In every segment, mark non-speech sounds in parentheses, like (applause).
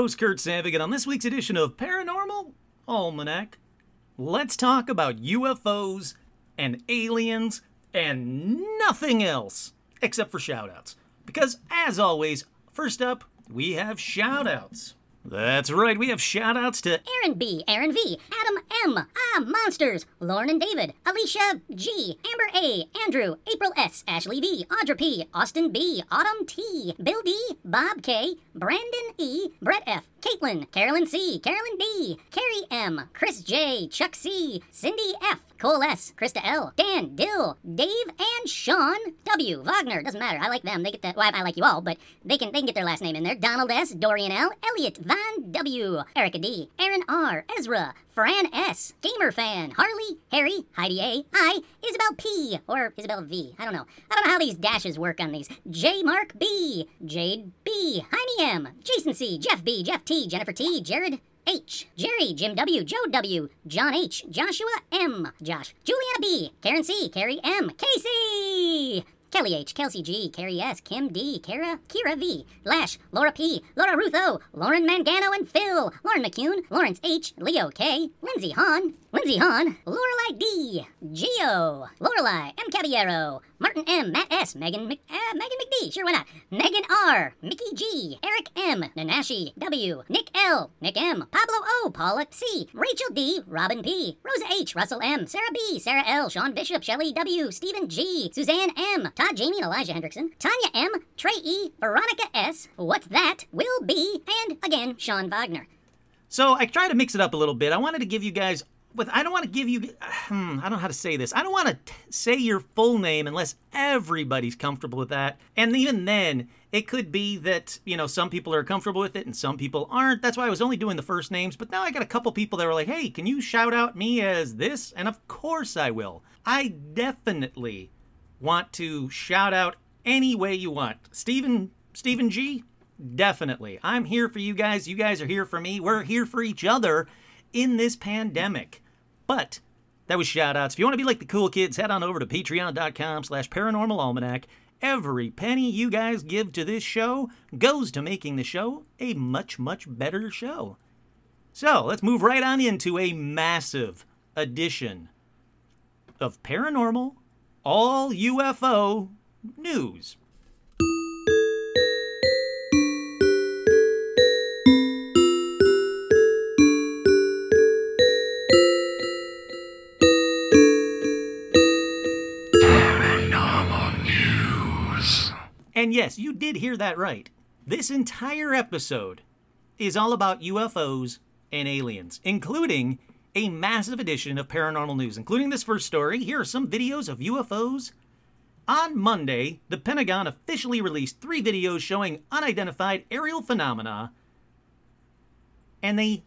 Host, Kurt Sandvig, and on this week's edition of Paranormal Almanac, let's talk about UFOs and aliens and nothing else except for shoutouts. Because, as always, first up, we have shoutouts. That's right, we have shoutouts to Aaron B, Aaron V, Adam M, Ah Monsters, Lauren and David, Alicia G, Amber A, Andrew, April S, Ashley V, Audra P, Austin B, Autumn T, Bill D, Bob K, Brandon E, Brett F, Caitlin, Carolyn C, Carolyn D, Carrie M, Chris J, Chuck C, Cindy F, Cole S, Krista L, Dan, Dill, Dave, and Sean W. Wagner. Doesn't matter. I like them. They get that. Well, I like you all, but they can they can get their last name in there. Donald S, Dorian L, Elliot Van W, Erica D, Aaron R, Ezra, Fran S, Gamer Fan, Harley, Harry, Heidi A, I, Isabel P, or Isabel V. I don't know. I don't know how these dashes work on these. J Mark B, Jade B, Heine M, Jason C, Jeff B, Jeff T, Jennifer T, Jared H, Jerry, Jim W, Joe W, John H, Joshua M, Josh, Juliana B, Karen C, Carrie M, Casey, Kelly H, Kelsey G, Carrie S, Kim D, Kara, Kira V, Lash, Laura P, Laura Ruth O, Lauren Mangano and Phil, Lauren McCune, Lawrence H, Leo K, Lindsay Hahn, Lindsay Hahn, Lorelai D, Geo, Lorelai M. Caballero, Martin M, Matt S, Megan Mc, uh, Megan Sure why not, Megan R, Mickey G, Eric M, Nanashi W, Nick L, Nick M, Pablo O, Paula C, Rachel D, Robin P, Rosa H, Russell M, Sarah B, Sarah L, Sean Bishop, Shelley W, Stephen G, Suzanne M, Todd Jamie and Elijah Hendrickson, Tanya M, Trey E, Veronica S, What's That, Will B, and again, Sean Wagner. So I try to mix it up a little bit. I wanted to give you guys, but I don't want to give you. (sighs) Hmm, I don't know how to say this. I don't want to t- say your full name unless everybody's comfortable with that. And even then, it could be that you know some people are comfortable with it and some people aren't. That's why I was only doing the first names. But now I got a couple people that were like, "Hey, can you shout out me as this?" And of course I will. I definitely want to shout out any way you want. Stephen Stephen G, definitely. I'm here for you guys. You guys are here for me. We're here for each other in this pandemic. But that was shout outs. If you want to be like the cool kids, head on over to patreon.com slash paranormal almanac. Every penny you guys give to this show goes to making the show a much, much better show. So let's move right on into a massive edition of paranormal, all UFO news. And yes, you did hear that right. This entire episode is all about UFOs and aliens, including a massive edition of paranormal news, including this first story. Here are some videos of UFOs. On Monday, the Pentagon officially released three videos showing unidentified aerial phenomena, and they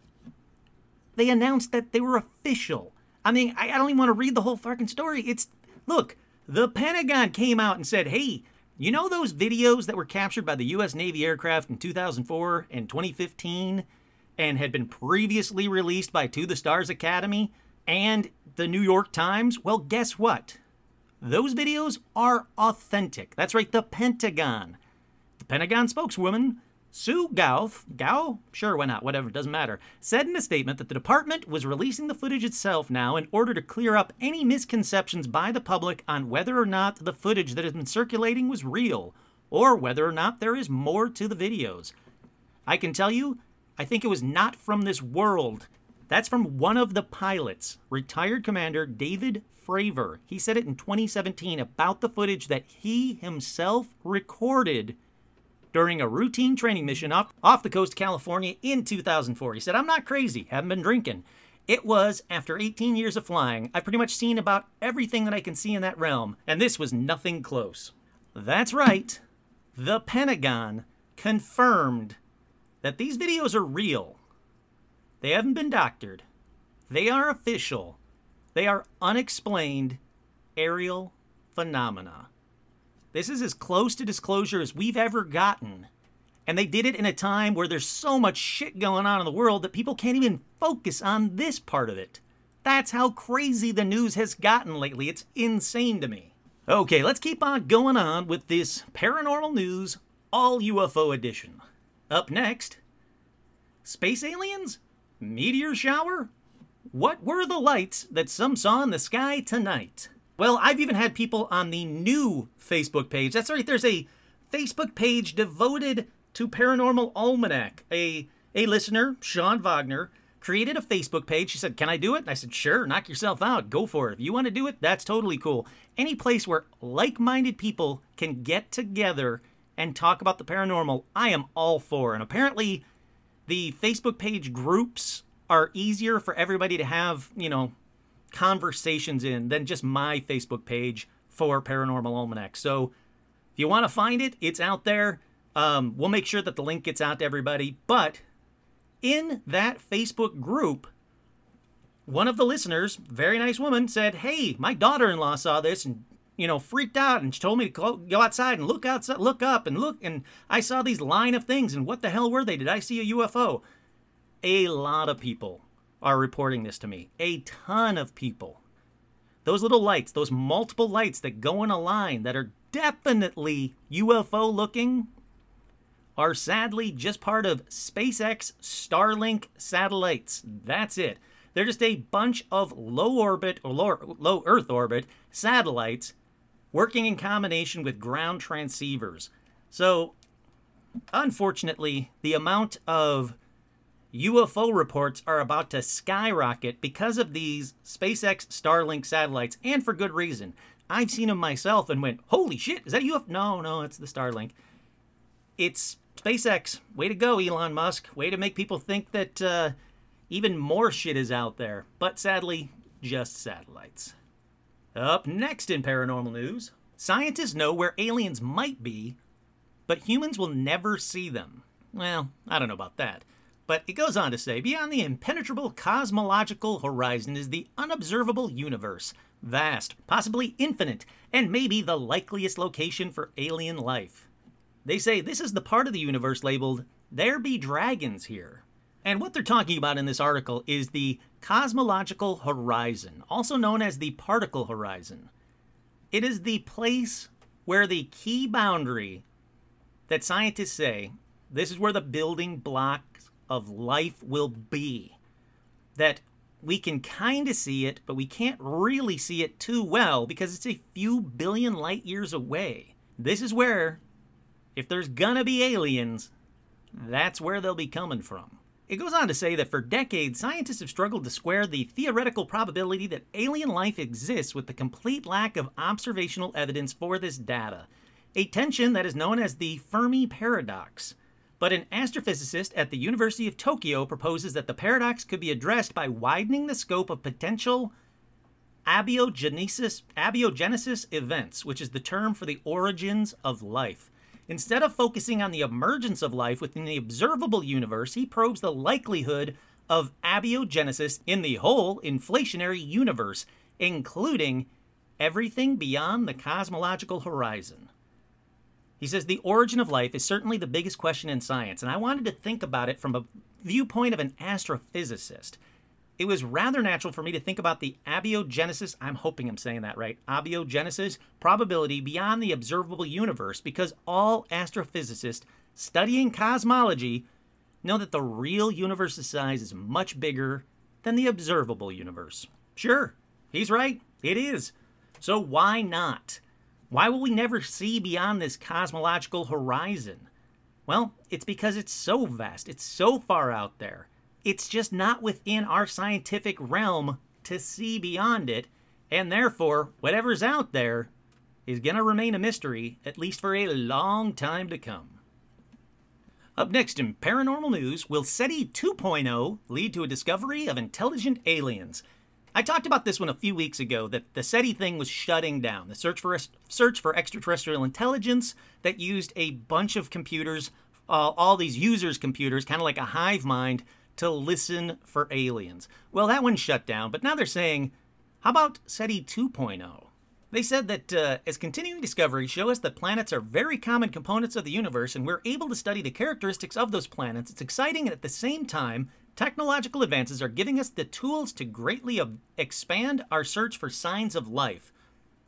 they announced that they were official. I mean, I, don't even want to read the whole fucking story. It's look, the Pentagon came out and said, "Hey, you know those videos that were captured by the U.S. Navy aircraft in 2004 and 2015 and had been previously released by To the Stars Academy and the New York Times? Well, guess what? Those videos are authentic. That's right, the Pentagon. The Pentagon spokeswoman, Sue Gauth, Gao? Sure, why not? Whatever, doesn't matter. Said in a statement that the department was releasing the footage itself now in order to clear up any misconceptions by the public on whether or not the footage that has been circulating was real, or whether or not there is more to the videos. I can tell you, I think it was not from this world. That's from one of the pilots, retired commander David Fravor. He said it in 2017 about the footage that he himself recorded during a routine training mission off, off the coast of California in 2004. He said, I'm not crazy, haven't been drinking. It was, after 18 years of flying, I've pretty much seen about everything that I can see in that realm, and this was nothing close. That's right, the Pentagon confirmed that these videos are real. They haven't been doctored, they are official, they are unexplained aerial phenomena. This is as close to disclosure as we've ever gotten. And they did it in a time where there's so much shit going on in the world that people can't even focus on this part of it. That's how crazy the news has gotten lately. It's insane to me. Okay, let's keep on going on with this paranormal news all UFO edition. Up next, space aliens? Meteor shower? What were the lights that some saw in the sky tonight? Well, I've even had people on the new Facebook page. That's right, there's a Facebook page devoted to Paranormal Almanac. A a listener, Sean Wagner, created a Facebook page. She said, Can I do it? And I said, Sure, knock yourself out. Go for it. If you want to do it, that's totally cool. Any place where like minded people can get together and talk about the paranormal, I am all for. And apparently, the Facebook page groups are easier for everybody to have, you know, conversations in than just my Facebook page for Paranormal Almanac. So if you want to find it, it's out there. Um, we'll make sure that the link gets out to everybody. But in that Facebook group, one of the listeners, very nice woman, said, "Hey, my daughter-in-law saw this and you know freaked out, and she told me to go outside and look outside, look up and look, and I saw these line of things, and what the hell were they? Did I see a UFO?" A lot of people are reporting this to me. A ton of people. Those little lights, those multiple lights that go in a line that are definitely UFO looking, are sadly just part of SpaceX Starlink satellites. That's it. They're just a bunch of low orbit or low, low Earth orbit satellites working in combination with ground transceivers. So, unfortunately, the amount of UFO reports are about to skyrocket because of these SpaceX Starlink satellites, and for good reason. I've seen them myself and went, holy shit, is that a UFO? No, no, it's the Starlink. It's SpaceX. Way to go, Elon Musk. Way to make people think that uh, even more shit is out there. But sadly, just satellites. Up next in paranormal news scientists know where aliens might be, but humans will never see them. Well, I don't know about that. But it goes on to say beyond the impenetrable cosmological horizon is the unobservable universe, vast, possibly infinite, and maybe the likeliest location for alien life. They say this is the part of the universe labeled, There Be Dragons Here. And what they're talking about in this article is the cosmological horizon, also known as the particle horizon. It is the place where the key boundary that scientists say this is where the building blocks of life will be. That we can kind of see it, but we can't really see it too well because it's a few billion light years away. This is where if there's gonna be aliens, that's where they'll be coming from. It goes on to say that for decades, scientists have struggled to square the theoretical probability that alien life exists with the complete lack of observational evidence for this data, a tension that is known as the Fermi paradox. But an astrophysicist at the University of Tokyo proposes that the paradox could be addressed by widening the scope of potential abiogenesis, abiogenesis events, which is the term for the origins of life. Instead of focusing on the emergence of life within the observable universe, he probes the likelihood of abiogenesis in the whole inflationary universe, including everything beyond the cosmological horizon. He says the origin of life is certainly the biggest question in science, and I wanted to think about it from a viewpoint of an astrophysicist it was rather natural for me to think about the abiogenesis, I'm hoping I'm saying that right, abiogenesis probability beyond the observable universe because all astrophysicists studying cosmology know that the real universe's size is much bigger than the observable universe. Sure, he's right, it is. So why not? Why will we never see beyond this cosmological horizon? Well, it's because it's so vast, it's so far out there. It's just not within our scientific realm to see beyond it, and therefore, whatever's out there is going to remain a mystery, at least for a long time to come. Up next in paranormal news, will SETI 2.0 lead to a discovery of intelligent aliens? I talked about this one a few weeks ago that the SETI thing was shutting down. The search for search for extraterrestrial intelligence that used a bunch of computers, uh, all these users' computers, kind of like a hive mind, to listen for aliens. Well, that one shut down, but now they're saying, how about SETI 2.0? They said that uh, as continuing discoveries show us that planets are very common components of the universe and we're able to study the characteristics of those planets, it's exciting and at the same time, technological advances are giving us the tools to greatly expand our search for signs of life.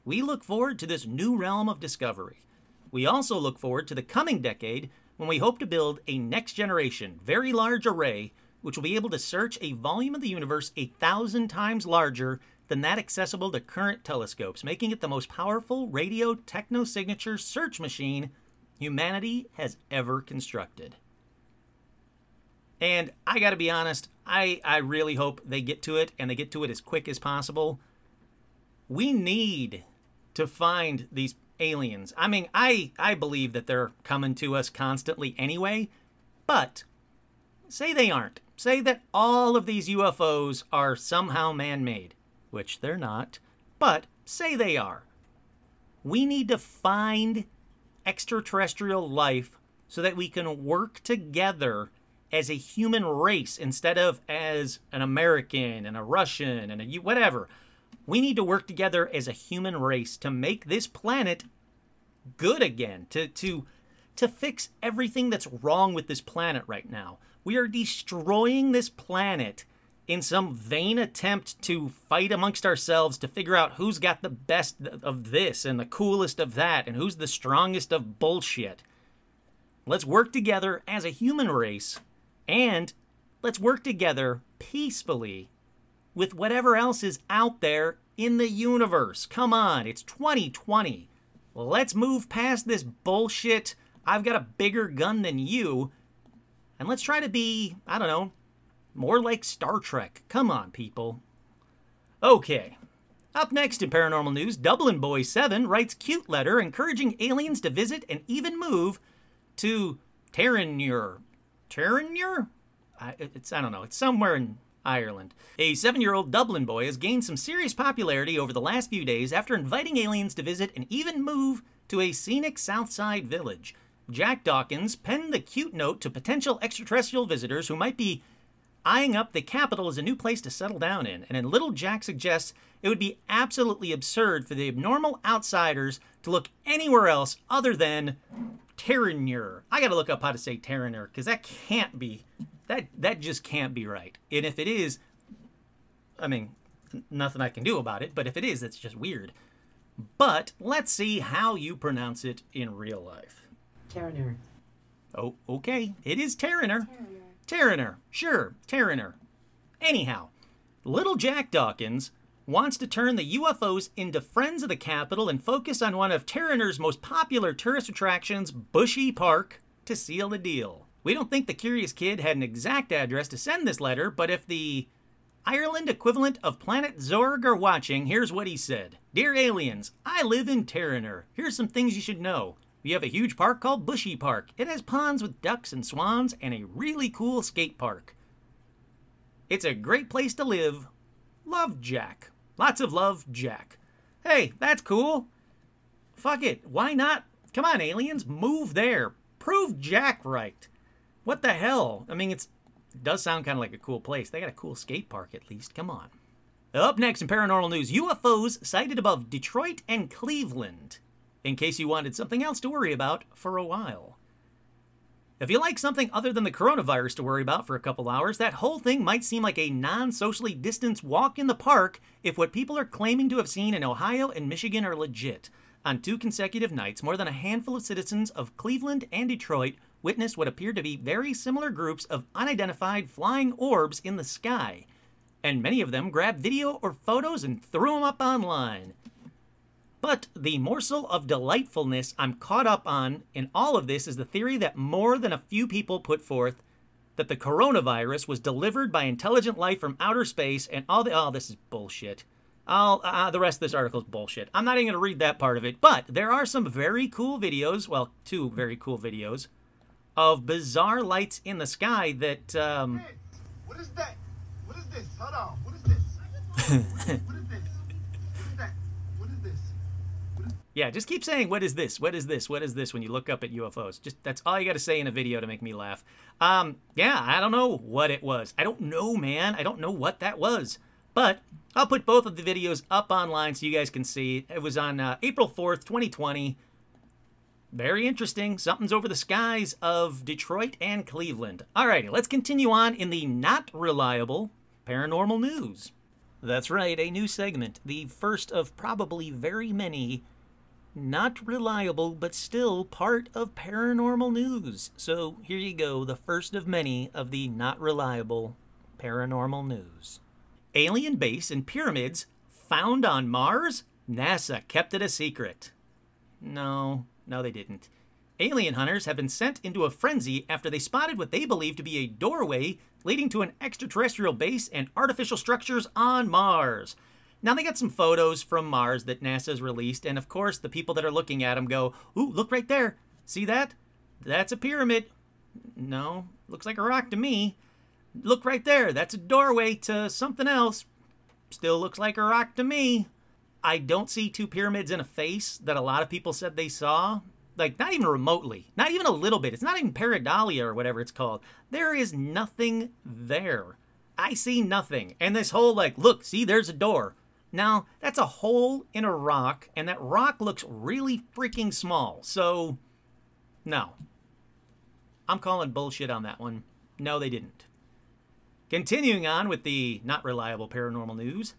We look forward to this new realm of discovery. We also look forward to the coming decade when we hope to build a next generation, very large array which will be able to search a volume of the universe a thousand times larger than that accessible to current telescopes, making it the most powerful radio technosignature search machine humanity has ever constructed. And I got to be honest, I, I really hope they get to it and they get to it as quick as possible. We need to find these aliens. I mean, I, I believe that they're coming to us constantly anyway, but say they aren't. Say that all of these UFOs are somehow man made which they're not, but say they are. We need to find extraterrestrial life so that we can work together as a human race instead of as an American and a Russian and a whatever. We need to work together as a human race to make this planet good again, to to to fix everything that's wrong with this planet right now. We are destroying this planet in some vain attempt to fight amongst ourselves to figure out who's got the best of this and the coolest of that and who's the strongest of bullshit. Let's work together as a human race and let's work together peacefully with whatever else is out there in the universe. Come on, it's 2020. Let's move past this bullshit. I've got a bigger gun than you. And let's try to be, I don't know, more like Star Trek. Come on, people. Okay. Up next in paranormal news, Dublin Boy 7 writes cute letter encouraging aliens to visit and even move to Terenure. Terenure? I, it's, I don't know. It's somewhere in Ireland. A seven year old Dublin boy has gained some serious popularity over the last few days after inviting aliens to visit and even move to a scenic Southside village. Jack Dawkins penned the cute note to potential extraterrestrial visitors who might be eyeing up the capital as a new place to settle down in, and then Little Jack suggests it would be absolutely absurd for the abnormal outsiders to look anywhere else other than Terranure. I gotta look up how to say Terranure, because that can't be that that just can't be right. And if it is, I mean, nothing I can do about it, but if it is, that's just weird. But let's see how you pronounce it in real life. Terranure. Oh, okay. It is Terranure. Terraner, sure, Terraner. Anyhow, little Jack Dawkins wants to turn the UFOs into friends of the capital and focus on one of Terraner's most popular tourist attractions, Bushy Park, to seal the deal. We don't think the curious kid had an exact address to send this letter, but if the Ireland equivalent of Planet Zorg are watching, here's what he said Dear aliens, I live in Terraner. Here's some things you should know. We have a huge park called Bushy Park. It has ponds with ducks and swans and a really cool skate park. It's a great place to live. Love Jack. Lots of love, Jack. Hey, that's cool. Fuck it. Why not? Come on, aliens, move there. Prove Jack right. What the hell? I mean, it does sound kind of like a cool place. They got a cool skate park at least. Come on. Up next in paranormal news UFOs sighted above Detroit and Cleveland in case you wanted something else to worry about for a while. If you like something other than the coronavirus to worry about for a couple hours, that whole thing might seem like a non socially distanced walk in the park if what people are claiming to have seen in Ohio and Michigan are legit. On two consecutive nights, more than a handful of citizens of Cleveland and Detroit witnessed what appeared to be very similar groups of unidentified flying orbs in the sky. And many of them grabbed video or photos and threw them up online. But the morsel of delightfulness I'm caught up on in all of this is the theory that more than a few people put forth that the coronavirus was delivered by intelligent life from outer space and all the oh this is bullshit. I'll, uh, the rest of this article is bullshit. I'm not even going to read that part of it, but there are some very cool videos. Well, two very cool videos. of bizarre lights in the sky that um, What is that? What is this? Hold on. What is this? (laughs) what is this? What is that? What is this? Yeah, just keep saying, what is this? What is this? What is this when you look up at UFOs? Just that's all you got to say in a video to make me laugh. Um, yeah, I don't know what it was. I don't know, man. I don't know what that was. But I'll put both of the videos up online so you guys can see. It was on uh, April 4th, 2020. Very interesting. Something's over the skies of Detroit and Cleveland. Alrighty, let's continue on in the not reliable paranormal news. That's right, a new segment, the first of probably very many not reliable, but still part of paranormal news. So here you go, the first of many of the not reliable paranormal news. Alien base and pyramids found on Mars? NASA kept it a secret. No, no, they didn't. Alien hunters have been sent into a frenzy after they spotted what they believe to be a doorway leading to an extraterrestrial base and artificial structures on Mars. Now they got some photos from Mars that NASA's released, and of course the people that are looking at them go, "Ooh, look right there! See that? That's a pyramid." No, looks like a rock to me. Look right there. That's a doorway to something else. Still looks like a rock to me. I don't see two pyramids in a face that a lot of people said they saw. Like, not even remotely. Not even a little bit. It's not even pareidolia or whatever it's called. There is nothing there. I see nothing. And this whole, like, look, see, there's a door. Now, that's a hole in a rock, and that rock looks really freaking small. So, no. I'm calling bullshit on that one. No, they didn't. Continuing on with the not reliable paranormal news,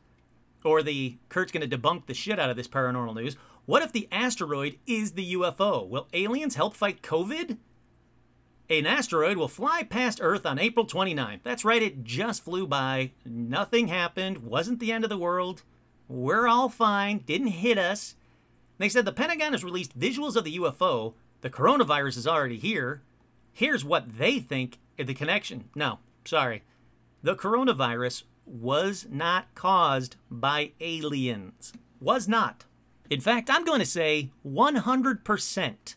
or the Kurt's going to debunk the shit out of this paranormal news. What if the asteroid is the UFO? Will aliens help fight COVID? An asteroid will fly past Earth on April 29th. That's right, it just flew by. Nothing happened, wasn't the end of the world. We're all fine, didn't hit us. They said the Pentagon has released visuals of the UFO. The coronavirus is already here. Here's what they think the connection. No, sorry. The coronavirus was not caused by aliens. Was not. In fact, I'm going to say 100%.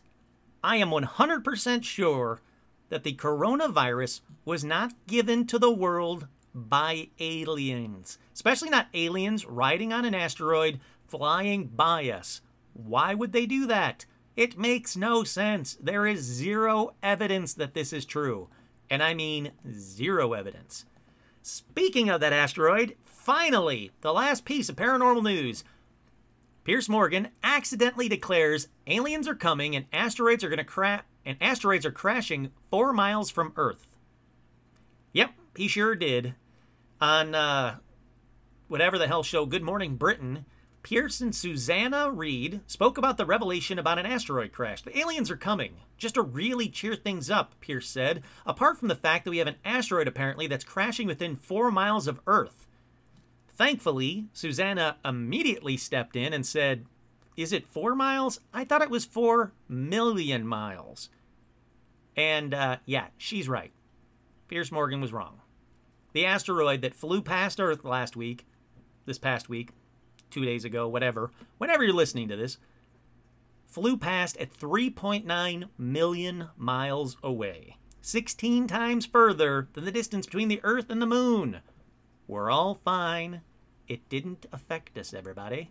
I am 100% sure that the coronavirus was not given to the world by aliens, especially not aliens riding on an asteroid flying by us. Why would they do that? It makes no sense. There is zero evidence that this is true. And I mean zero evidence. Speaking of that asteroid, finally, the last piece of paranormal news. Piers Morgan accidentally declares aliens are coming and asteroids are going to crash and asteroids are crashing 4 miles from Earth. Yep, he sure did. On uh, whatever the hell show Good Morning Britain, Piers and Susanna Reid spoke about the revelation about an asteroid crash. The aliens are coming. Just to really cheer things up, Piers said, apart from the fact that we have an asteroid apparently that's crashing within four miles of Earth. Thankfully, Susanna immediately stepped in and said, Is it four miles? I thought it was four million miles. And uh, yeah, she's right. Piers Morgan was wrong. The asteroid that flew past Earth last week, this past week, two days ago, whatever, whenever you're listening to this, flew past at 3.9 million miles away, 16 times further than the distance between the Earth and the Moon. We're all fine. It didn't affect us, everybody.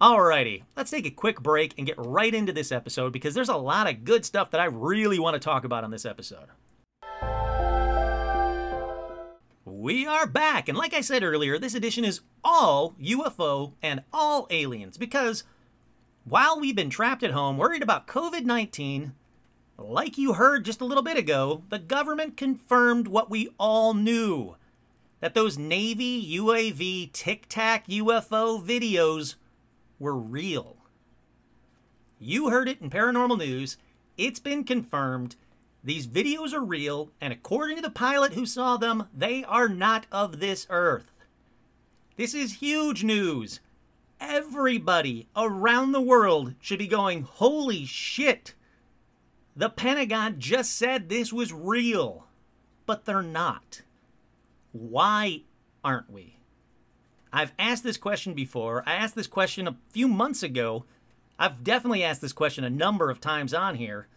Alrighty, let's take a quick break and get right into this episode because there's a lot of good stuff that I really want to talk about on this episode. We are back, and like I said earlier, this edition is all UFO and all aliens because while we've been trapped at home worried about COVID 19, like you heard just a little bit ago, the government confirmed what we all knew that those Navy UAV Tic Tac UFO videos were real. You heard it in paranormal news. It's been confirmed. These videos are real, and according to the pilot who saw them, they are not of this earth. This is huge news. Everybody around the world should be going, holy shit. The Pentagon just said this was real, but they're not. Why aren't we? I've asked this question before. I asked this question a few months ago. I've definitely asked this question a number of times on here.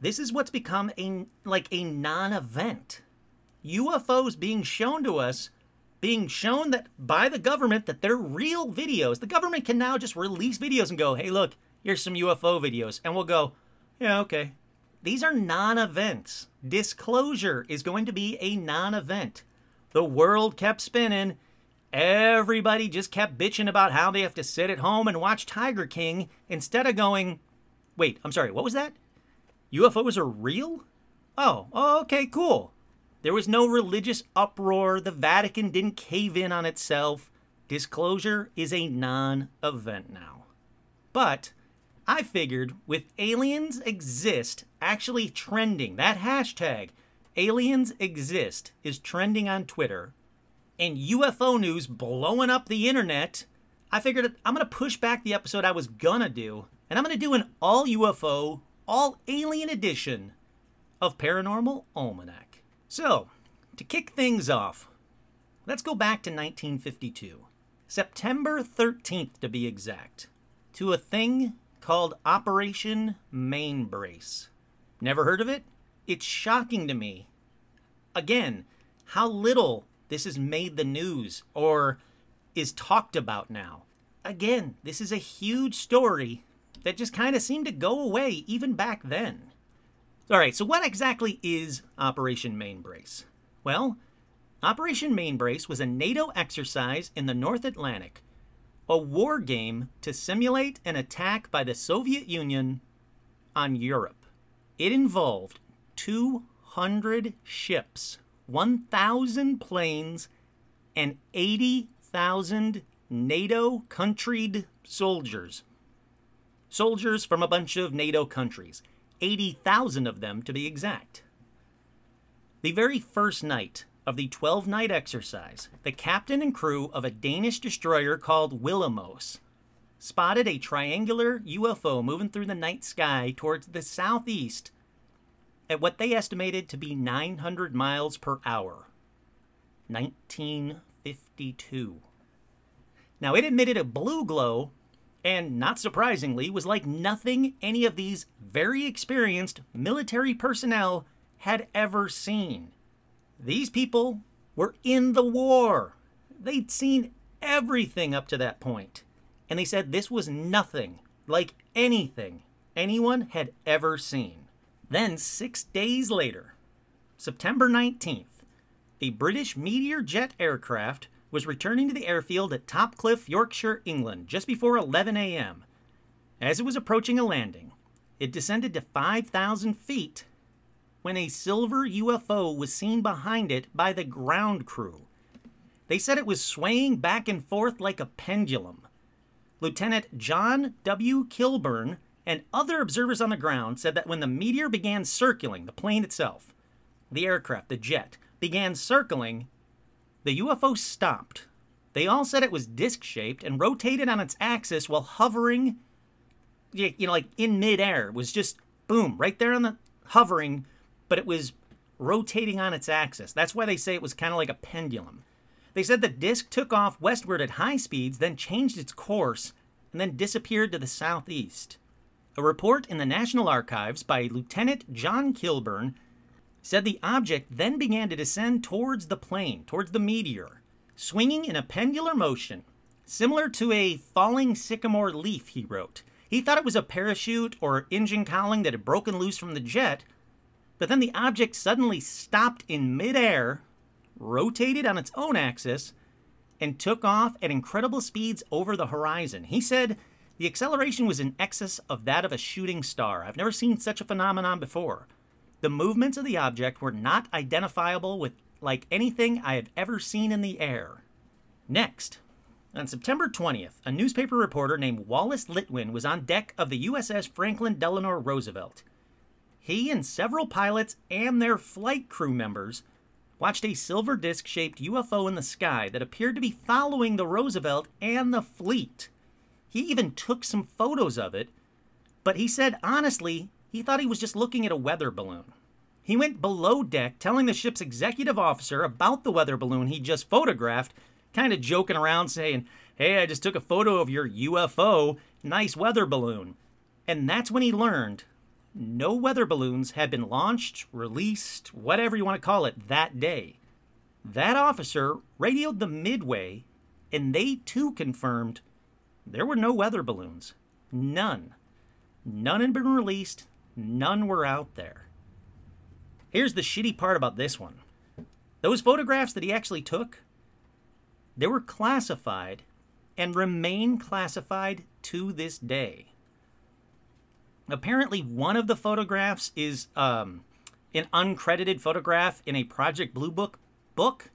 This is what's become a like a non-event. UFOs being shown to us, being shown that by the government that they're real videos. The government can now just release videos and go, "Hey, look, here's some UFO videos." And we'll go, "Yeah, okay." These are non-events. Disclosure is going to be a non-event. The world kept spinning. Everybody just kept bitching about how they have to sit at home and watch Tiger King instead of going, "Wait, I'm sorry. What was that?" UFOs are real? Oh, oh, okay, cool. There was no religious uproar. The Vatican didn't cave in on itself. Disclosure is a non event now. But I figured with aliens exist actually trending, that hashtag, aliens exist, is trending on Twitter, and UFO news blowing up the internet, I figured I'm going to push back the episode I was going to do, and I'm going to do an all UFO all alien edition of Paranormal Almanac. So, to kick things off, let's go back to 1952, September 13th to be exact, to a thing called Operation Mainbrace. Never heard of it? It's shocking to me. Again, how little this has made the news or is talked about now. Again, this is a huge story that just kind of seemed to go away even back then. All right, so what exactly is Operation Mainbrace? Well, Operation Mainbrace was a NATO exercise in the North Atlantic, a war game to simulate an attack by the Soviet Union on Europe. It involved 200 ships, 1,000 planes, and 80,000 NATO countryed soldiers soldiers from a bunch of NATO countries, 80,000 of them to be exact. The very first night of the 12 night exercise, the captain and crew of a Danish destroyer called Willemoes spotted a triangular UFO moving through the night sky towards the southeast at what they estimated to be 900 miles per hour. 1952. Now, it emitted a blue glow and not surprisingly, was like nothing any of these very experienced military personnel had ever seen. These people were in the war. They'd seen everything up to that point, and they said this was nothing like anything anyone had ever seen. Then, six days later, September 19th, a British Meteor jet aircraft was returning to the airfield at Topcliffe, Yorkshire, England, just before 11 a.m. As it was approaching a landing, it descended to 5,000 feet when a silver UFO was seen behind it by the ground crew. They said it was swaying back and forth like a pendulum. Lieutenant John W. Kilburn and other observers on the ground said that when the meteor began circling, the plane itself, the aircraft, the jet, began circling, the UFO stopped. They all said it was disc shaped and rotated on its axis while hovering, you know, like in midair. It was just boom, right there on the hovering, but it was rotating on its axis. That's why they say it was kind of like a pendulum. They said the disc took off westward at high speeds, then changed its course, and then disappeared to the southeast. A report in the National Archives by Lieutenant John Kilburn said the object then began to descend towards the plane, towards the meteor, swinging in a pendular motion, similar to a falling sycamore leaf, he wrote. He thought it was a parachute or engine cowling that had broken loose from the jet, but then the object suddenly stopped in midair, rotated on its own axis, and took off at incredible speeds over the horizon. He said the acceleration was in excess of that of a shooting star. I've never seen such a phenomenon before. The movements of the object were not identifiable with like anything I have ever seen in the air. Next, on September 20th, a newspaper reporter named Wallace Litwin was on deck of the USS Franklin Delano Roosevelt. He and several pilots and their flight crew members watched a silver disc shaped UFO in the sky that appeared to be following the Roosevelt and the fleet. He even took some photos of it, but he said honestly, he thought he was just looking at a weather balloon. He went below deck telling the ship's executive officer about the weather balloon he just photographed, kind of joking around saying, Hey, I just took a photo of your UFO, nice weather balloon. And that's when he learned no weather balloons had been launched, released, whatever you want to call it, that day. That officer radioed the Midway, and they too confirmed there were no weather balloons. None. None had been released, none were out there. Here's the shitty part about this one those photographs that he actually took, they were classified and remain classified to this day. Apparently, one of the photographs is um, an uncredited photograph in a Project Blue Book book.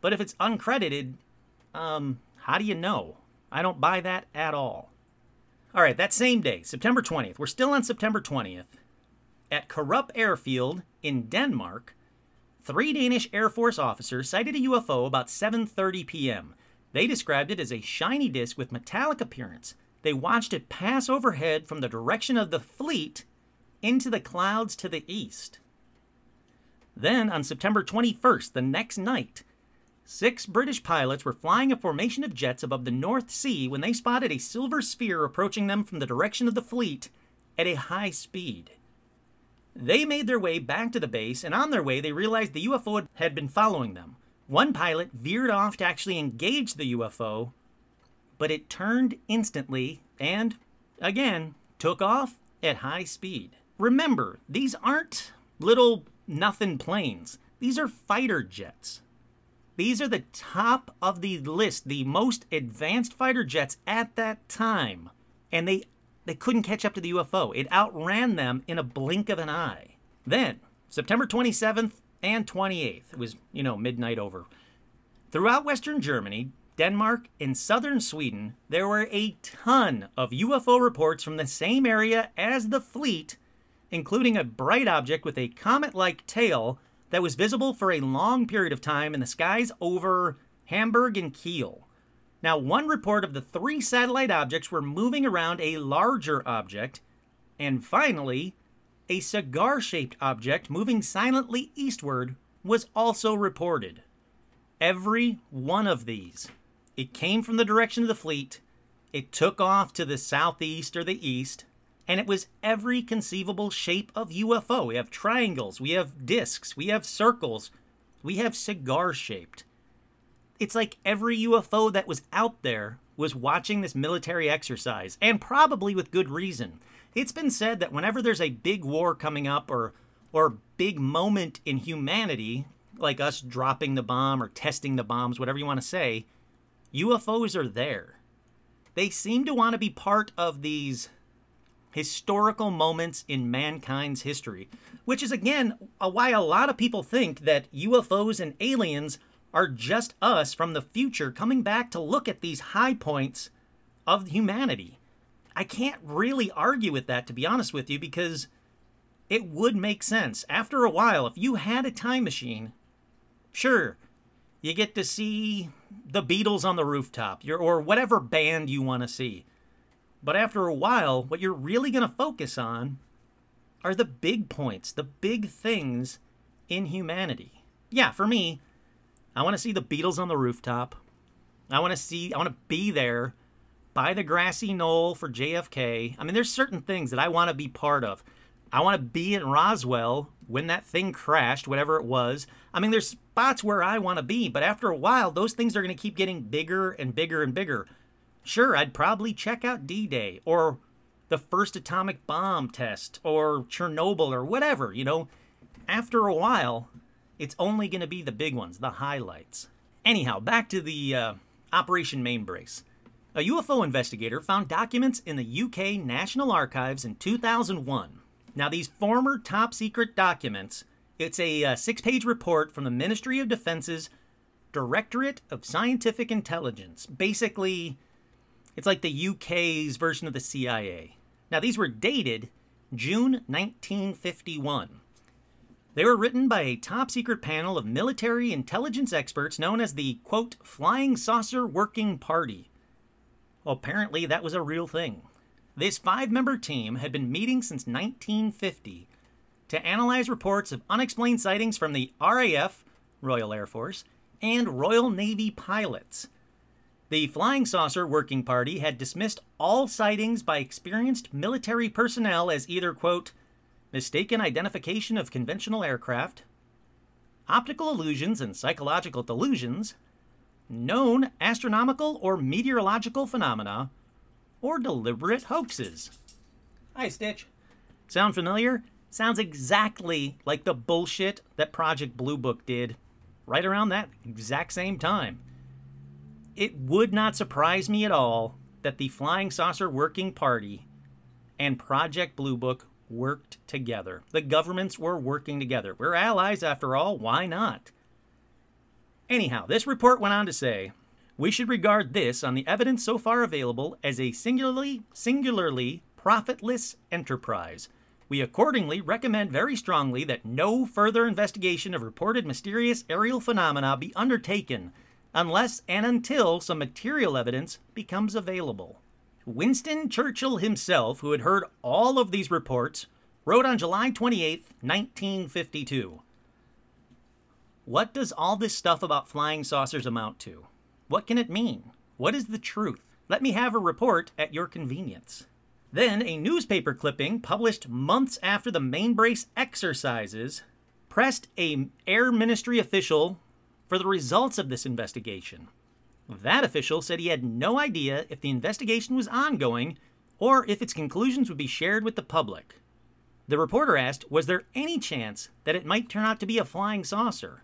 But if it's uncredited, um, how do you know? I don't buy that at all. All right, that same day, September 20th, we're still on September 20th. At Karup Airfield in Denmark, three Danish Air Force officers sighted a UFO about 7:30 p.m. They described it as a shiny disk with metallic appearance. They watched it pass overhead from the direction of the fleet into the clouds to the east. Then, on September 21st, the next night, six British pilots were flying a formation of jets above the North Sea when they spotted a silver sphere approaching them from the direction of the fleet at a high speed. They made their way back to the base, and on their way, they realized the UFO had been following them. One pilot veered off to actually engage the UFO, but it turned instantly and, again, took off at high speed. Remember, these aren't little nothing planes, these are fighter jets. These are the top of the list, the most advanced fighter jets at that time. And they they couldn't catch up to the UFO. It outran them in a blink of an eye. Then, September 27th and 28th, it was, you know, midnight over. Throughout Western Germany, Denmark, and southern Sweden, there were a ton of UFO reports from the same area as the fleet, including a bright object with a comet like tail that was visible for a long period of time in the skies over Hamburg and Kiel. Now, one report of the three satellite objects were moving around a larger object, and finally, a cigar shaped object moving silently eastward was also reported. Every one of these. It came from the direction of the fleet, it took off to the southeast or the east, and it was every conceivable shape of UFO. We have triangles, we have discs, we have circles, we have cigar shaped it's like every UFO that was out there was watching this military exercise, and probably with good reason. It's been said that whenever there's a big war coming up or or big moment in humanity, like us dropping the bomb or testing the bombs, whatever you want to say, UFOs are there. They seem to want to be part of these historical moments in mankind's history, which is again why a lot of people think that UFOs and aliens are just us from the future coming back to look at these high points of humanity. I can't really argue with that, to be honest with you, because it would make sense. After a while, if you had a time machine, sure, you get to see the Beatles on the rooftop, or whatever band you want to see. But after a while, what you're really going to focus on are the big points, the big things in humanity. Yeah, for me, I want to see the Beatles on the rooftop. I want to see, I want to be there by the grassy knoll for JFK. I mean, there's certain things that I want to be part of. I want to be in Roswell when that thing crashed, whatever it was. I mean, there's spots where I want to be, but after a while, those things are going to keep getting bigger and bigger and bigger. Sure, I'd probably check out D Day or the first atomic bomb test or Chernobyl or whatever, you know. After a while, it's only going to be the big ones, the highlights. Anyhow, back to the uh, Operation Mainbrace. A UFO investigator found documents in the UK National Archives in 2001. Now, these former top secret documents, it's a uh, six page report from the Ministry of Defense's Directorate of Scientific Intelligence. Basically, it's like the UK's version of the CIA. Now, these were dated June 1951. They were written by a top secret panel of military intelligence experts known as the, quote, Flying Saucer Working Party. Well, apparently that was a real thing. This five member team had been meeting since 1950 to analyze reports of unexplained sightings from the RAF, Royal Air Force, and Royal Navy pilots. The Flying Saucer Working Party had dismissed all sightings by experienced military personnel as either, quote, mistaken identification of conventional aircraft, optical illusions and psychological delusions, known astronomical or meteorological phenomena, or deliberate hoaxes. Hi, Stitch. Sound familiar? Sounds exactly like the bullshit that Project Blue Book did right around that exact same time. It would not surprise me at all that the Flying Saucer Working Party and Project Blue Book worked together. The governments were working together. We're allies after all, why not? Anyhow, this report went on to say we should regard this, on the evidence so far available, as a singularly, singularly profitless enterprise. We accordingly recommend very strongly that no further investigation of reported mysterious aerial phenomena be undertaken unless and until some material evidence becomes available. Winston Churchill himself, who had heard all of these reports, wrote on July 28, 1952 What does all this stuff about flying saucers amount to? What can it mean? What is the truth? Let me have a report at your convenience. Then, a newspaper clipping published months after the Mainbrace exercises pressed a Air Ministry official for the results of this investigation. That official said he had no idea if the investigation was ongoing or if its conclusions would be shared with the public. The reporter asked, Was there any chance that it might turn out to be a flying saucer?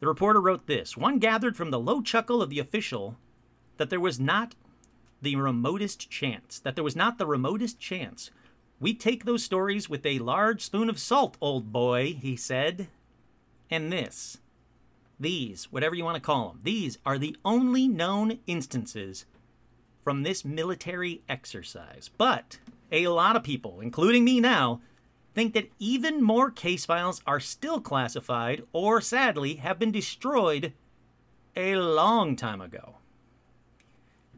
The reporter wrote this One gathered from the low chuckle of the official that there was not the remotest chance, that there was not the remotest chance. We take those stories with a large spoon of salt, old boy, he said. And this, these, whatever you want to call them, these are the only known instances from this military exercise. But a lot of people, including me now, think that even more case files are still classified or sadly have been destroyed a long time ago.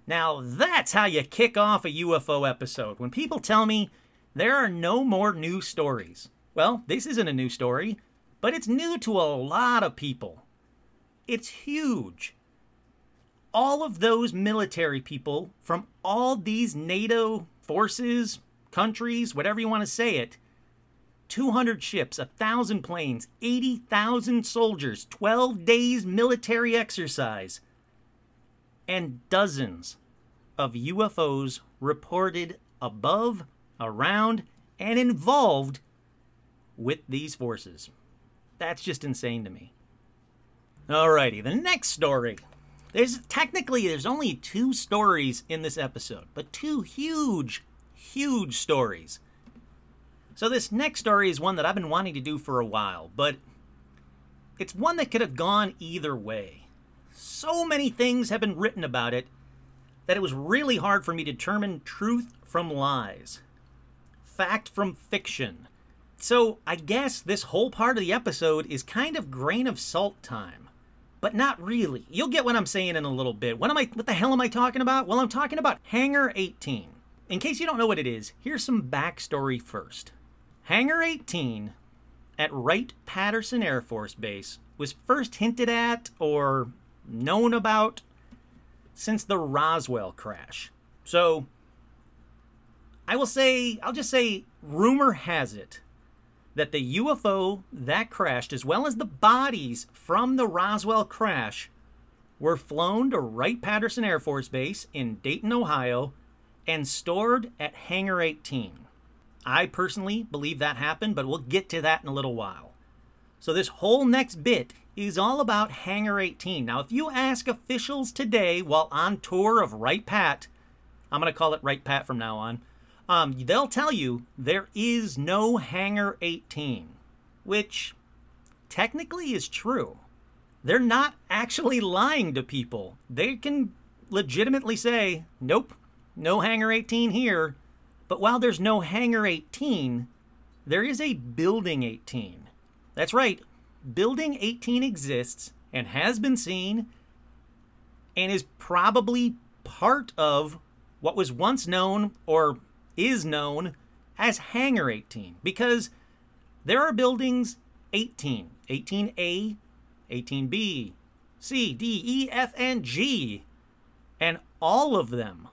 Now, that's how you kick off a UFO episode. When people tell me there are no more new stories. Well, this isn't a new story, but it's new to a lot of people. It's huge. All of those military people from all these NATO forces, countries, whatever you want to say it, 200 ships, 1,000 planes, 80,000 soldiers, 12 days military exercise, and dozens of UFOs reported above, around, and involved with these forces. That's just insane to me. Alrighty, the next story. There's technically there's only two stories in this episode, but two huge, huge stories. So this next story is one that I've been wanting to do for a while, but it's one that could have gone either way. So many things have been written about it that it was really hard for me to determine truth from lies, fact from fiction. So I guess this whole part of the episode is kind of grain of salt time but not really. You'll get what I'm saying in a little bit. What am I what the hell am I talking about? Well, I'm talking about Hangar 18. In case you don't know what it is, here's some backstory first. Hangar 18 at Wright Patterson Air Force Base was first hinted at or known about since the Roswell crash. So I will say, I'll just say, rumor has it that the UFO that crashed, as well as the bodies from the Roswell crash, were flown to Wright Patterson Air Force Base in Dayton, Ohio, and stored at Hangar 18. I personally believe that happened, but we'll get to that in a little while. So, this whole next bit is all about Hangar 18. Now, if you ask officials today while on tour of Wright Pat, I'm going to call it Wright Pat from now on um, they'll tell you there is no Hangar 18, which technically is true. They're not actually lying to people. They can legitimately say, nope, no Hangar 18 here. But while there's no Hangar 18, there is a Building 18. That's right, Building 18 exists and has been seen and is probably part of what was once known or is known as Hangar 18 because there are buildings 18, 18A, 18B, C, D, E, F, and G, and all of them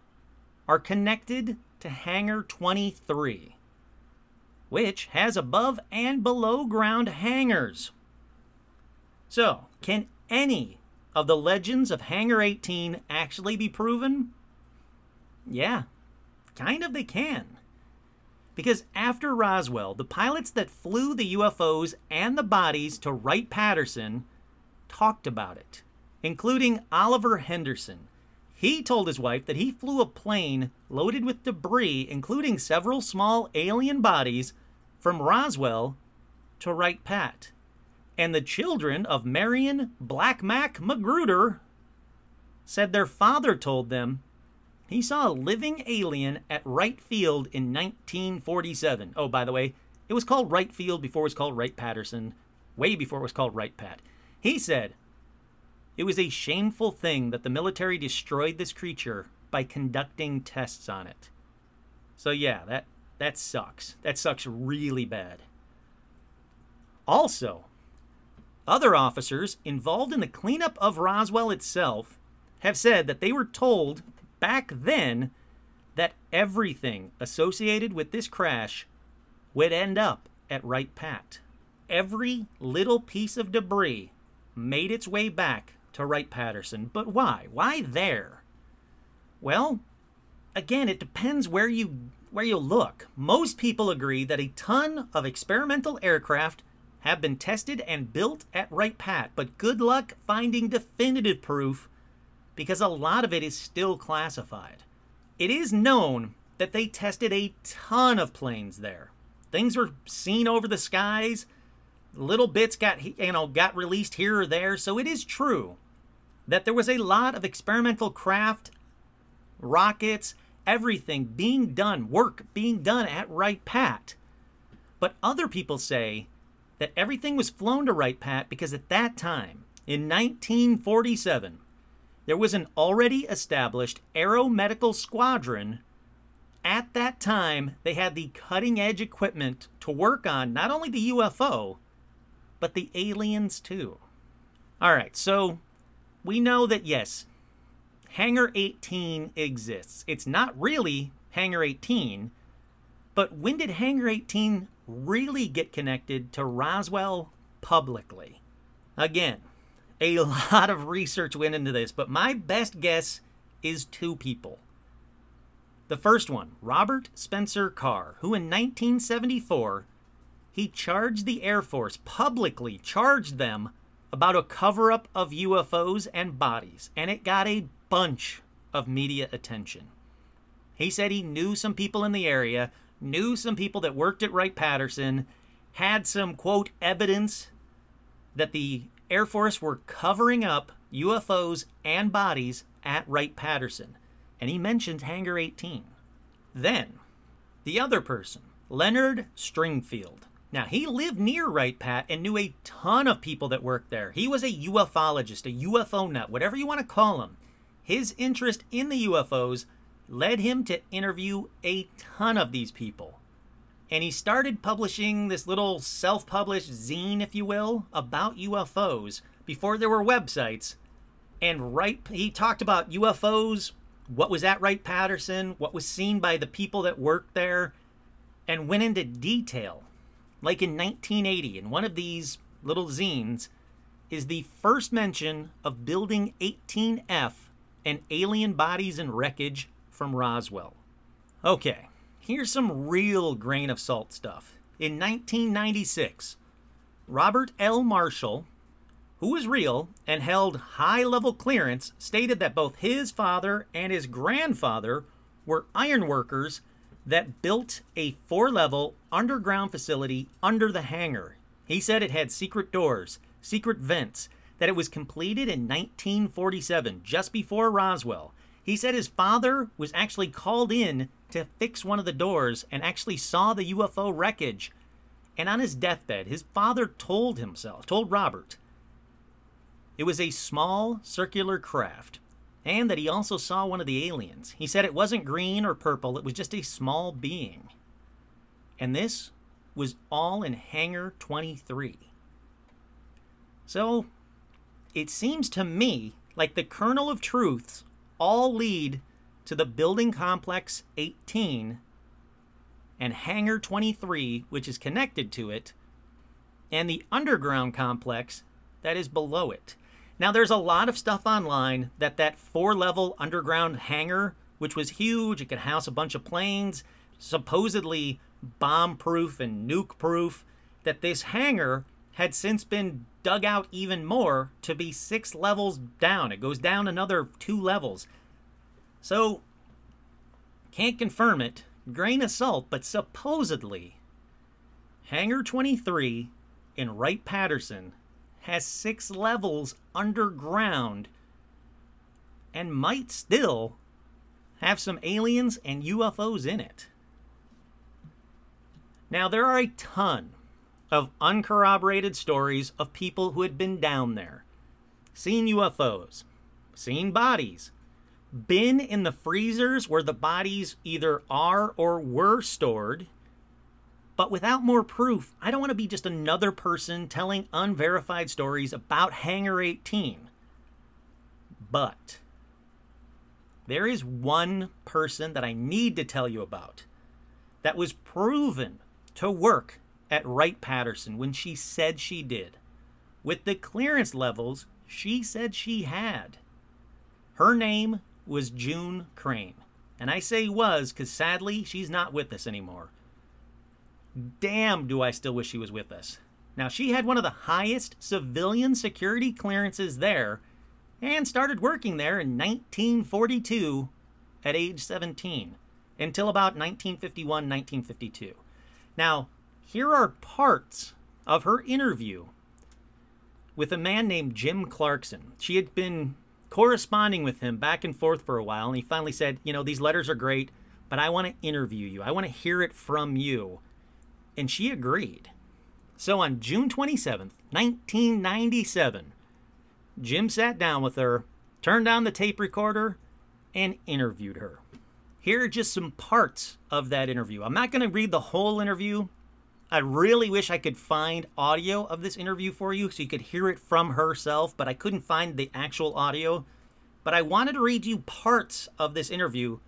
are connected to Hangar 23. which has above and below ground hangars. So, can any of the legends of Hangar 18 actually be proven? Yeah, kind of they can. Because after Roswell, the pilots that flew the UFOs and the bodies to Wright Patterson talked about it, including Oliver Henderson. He told his wife that he flew a plane loaded with debris, including several small alien bodies, from Roswell to Wright Pat. And the children of Marion Black Mac Magruder said their father told them he saw a living alien at Wright Field in 1947. Oh, by the way, it was called Wright Field before it was called Wright Patterson, way before it was called Wright Pat. He said, It was a shameful thing that the military destroyed this creature by conducting tests on it. So, yeah, that, that sucks. That sucks really bad. Also, other officers involved in the cleanup of Roswell itself have said that they were told back then that everything associated with this crash would end up at Wright Pat. Every little piece of debris made its way back to Wright Patterson. But why? Why there? Well, again, it depends where you where you look. Most people agree that a ton of experimental aircraft have been tested and built at Wright Pat, but good luck finding definitive proof because a lot of it is still classified. It is known that they tested a ton of planes there. Things were seen over the skies. Little bits got you know got released here or there, so it is true that there was a lot of experimental craft, rockets, everything being done, work being done at Wright Pat. But other people say that everything was flown to Wright Pat because at that time, in 1947, there was an already established Aero Medical squadron. At that time, they had the cutting edge equipment to work on not only the UFO, but the aliens too. All right, so we know that yes, Hangar 18 exists. It's not really Hangar 18, but when did Hangar 18 really get connected to Roswell publicly? Again, a lot of research went into this, but my best guess is two people. The first one, Robert Spencer Carr, who in 1974 he charged the Air Force publicly charged them about a cover up of UFOs and bodies, and it got a bunch of media attention. He said he knew some people in the area, knew some people that worked at Wright Patterson, had some quote evidence that the Air Force were covering up UFOs and bodies at Wright Patterson, and he mentioned Hangar 18. Then, the other person, Leonard Stringfield. Now, he lived near Wright Pat and knew a ton of people that worked there. He was a ufologist, a UFO nut, whatever you want to call him. His interest in the UFOs led him to interview a ton of these people and he started publishing this little self published zine, if you will, about UFOs before there were websites. And right, he talked about UFOs, what was at Wright Patterson, what was seen by the people that worked there, and went into detail. Like in 1980, in one of these little zines, is the first mention of Building 18F and alien bodies and wreckage from Roswell. Okay, Here's some real grain of salt stuff. In 1996, Robert L. Marshall, who was real and held high level clearance, stated that both his father and his grandfather were ironworkers that built a four level underground facility under the hangar. He said it had secret doors, secret vents, that it was completed in 1947, just before Roswell. He said his father was actually called in to fix one of the doors and actually saw the UFO wreckage. And on his deathbed, his father told himself, told Robert, it was a small circular craft, and that he also saw one of the aliens. He said it wasn't green or purple, it was just a small being. And this was all in Hangar 23. So, it seems to me like the kernel of truths all lead to the building complex 18 and Hangar 23, which is connected to it, and the underground complex that is below it. Now, there's a lot of stuff online that that four level underground hangar, which was huge, it could house a bunch of planes, supposedly bomb proof and nuke proof, that this hangar had since been dug out even more to be six levels down. It goes down another two levels. So, can't confirm it, grain of salt, but supposedly, Hangar 23 in Wright Patterson has six levels underground and might still have some aliens and UFOs in it. Now, there are a ton of uncorroborated stories of people who had been down there, seen UFOs, seen bodies, been in the freezers where the bodies either are or were stored. But without more proof, I don't want to be just another person telling unverified stories about Hangar 18. But there is one person that I need to tell you about that was proven to work at Wright Patterson when she said she did, with the clearance levels she said she had. Her name was June Crane. And I say was because sadly she's not with us anymore damn, do I still wish she was with us. Now, she had one of the highest civilian security clearances there and started working there in 1942 at age 17 until about 1951 1952. Now, here are parts of her interview with a man named Jim Clarkson. She had been corresponding with him back and forth for a while, and he finally said, You know, these letters are great, but I want to interview you. I want to hear it from you and she agreed. So on June 27th, 1997, Jim sat down with her, turned on the tape recorder, and interviewed her. Here are just some parts of that interview. I'm not going to read the whole interview. I really wish I could find audio of this interview for you so you could hear it from herself, but I couldn't find the actual audio. But I wanted to read you parts of this interview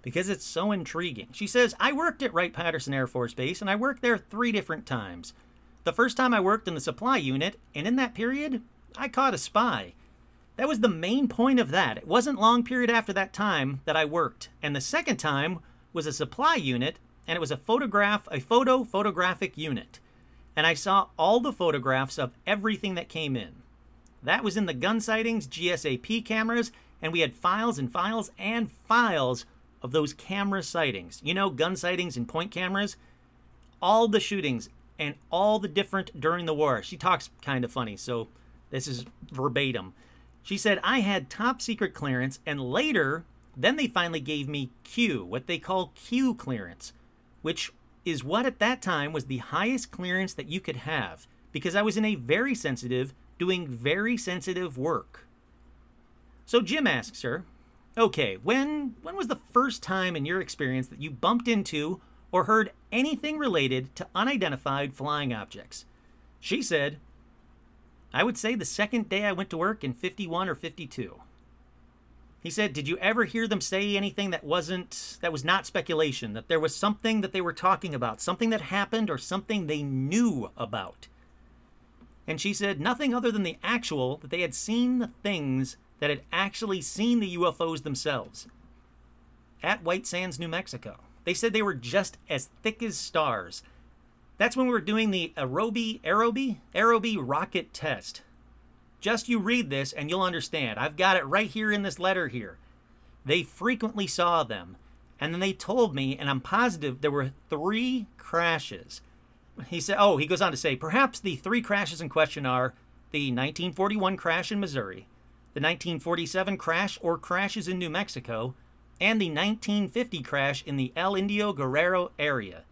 because it's so intriguing. She says, I worked at Wright Patterson Air Force Base and I worked there three different times. The first time I worked in the supply unit, and in that period, I caught a spy. That was the main point of that. It wasn't long period after that time that I worked. And the second time was a supply unit, and it was a photograph, a photo photographic unit. And I saw all the photographs of everything that came in. That was in the gun sightings, GSAP cameras, and we had files and files and files of those camera sightings. You know, gun sightings and point cameras. All the shootings and all the different during the war. She talks kind of funny, so this is verbatim. She said, I had top secret clearance, and later, then they finally gave me Q, what they call Q clearance, which is what at that time was the highest clearance that you could have, because I was in a very sensitive, doing very sensitive work. So Jim asks her, Okay, when when was the first time in your experience that you bumped into or heard anything related to unidentified flying objects? She said, I would say the second day I went to work in 51 or 52. He said, "Did you ever hear them say anything that wasn't that was not speculation, that there was something that they were talking about, something that happened or something they knew about?" And she said, "Nothing other than the actual that they had seen the things that had actually seen the UFOs themselves at White Sands, New Mexico. They said they were just as thick as stars. That's when we were doing the Aerobee, Aerobee, Aerobee rocket test. Just you read this and you'll understand. I've got it right here in this letter here. They frequently saw them. And then they told me, and I'm positive there were three crashes. He said, oh, he goes on to say, perhaps the three crashes in question are the 1941 crash in Missouri, the 1947 crash or crashes in New Mexico, and the 1950 crash in the El Indio Guerrero area.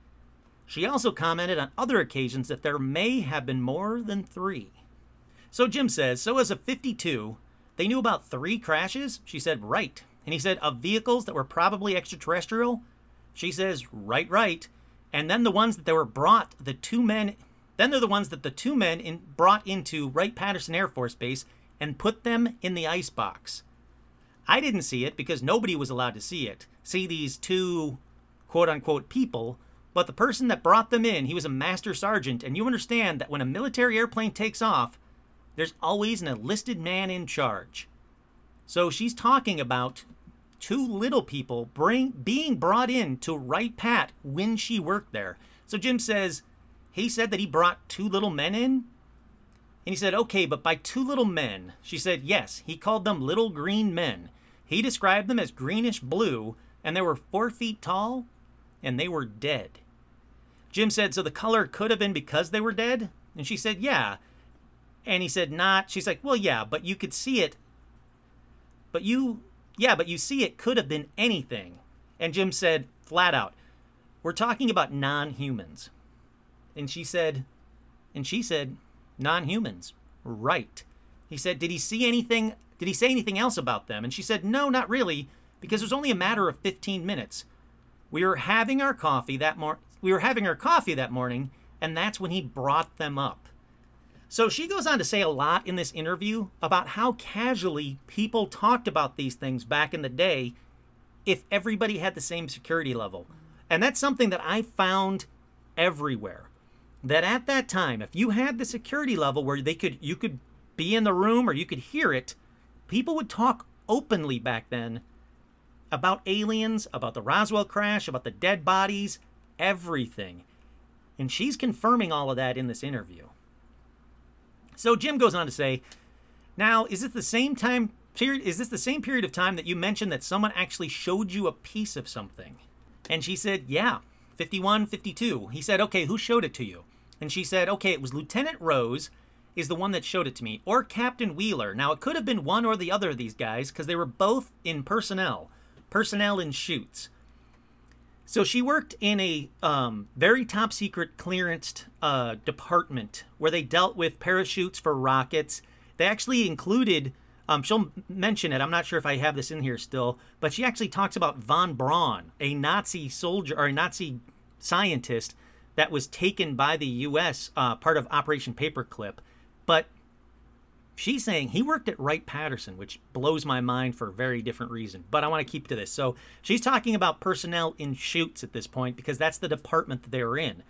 She also commented on other occasions that there may have been more than three. So Jim says, so as of 52, they knew about three crashes? She said, right. And he said, of vehicles that were probably extraterrestrial? She says, right, right. And then the ones that they were brought, the two men, then they're the ones that the two men in, brought into Wright Patterson Air Force Base and put them in the ice box. I didn't see it because nobody was allowed to see it. See these two quote unquote people But the person that brought them in, he was a master sergeant, and you understand that when a military airplane takes off, there's always an enlisted man in charge. So she's talking about two little people bring, being brought in to Wright Pat when she worked there. So Jim says, he said that he brought two little men in. And he said, okay, but by two little men. She said, yes, he called them little green men. He described them as greenish blue, and they were four feet tall, and they were dead. Jim said, So the color could have been because they were dead? And she said, Yeah. And he said, Not. She's like, Well, yeah, but you could see it. But you, yeah, but you see it could have been anything. And Jim said, flat out, We're talking about non humans. And she said, And she said, Non humans. Right. He said, Did he see anything? Did he say anything else about them? And she said, No, not really, because it was only a matter of 15 minutes. We were having our coffee that morning we were having our coffee that morning, and that's when he brought them up. So she goes on to say a lot in this interview about how casually people talked about these things back in the day if everybody had the same security level. And that's something that I found everywhere. That at that time, if you had the security level where they could you could be in the room or you could hear it, people would talk openly back then about aliens, about the Roswell crash, about the dead bodies, everything. And she's confirming all of that in this interview. So Jim goes on to say, "Now, is this the same time period is this the same period of time that you mentioned that someone actually showed you a piece of something?" And she said, "Yeah, 51, 52." He said, "Okay, who showed it to you?" And she said, "Okay, it was Lieutenant Rose is the one that showed it to me or Captain Wheeler. Now, it could have been one or the other of these guys because they were both in personnel, personnel in chutes." So she worked in a um, very top secret clearanced uh, department where they dealt with parachutes for rockets. They actually included, um, she'll mention it, I'm not sure if I have this in here still, but she actually talks about von Braun, a Nazi soldier or a Nazi scientist that was taken by the U.S., uh, part of Operation Paperclip. But she's saying he worked at Wright Patterson, which blows my mind for a very different reason. But I want to keep to this. So she's talking about personnel in chutes at this point because that's the department that they're in.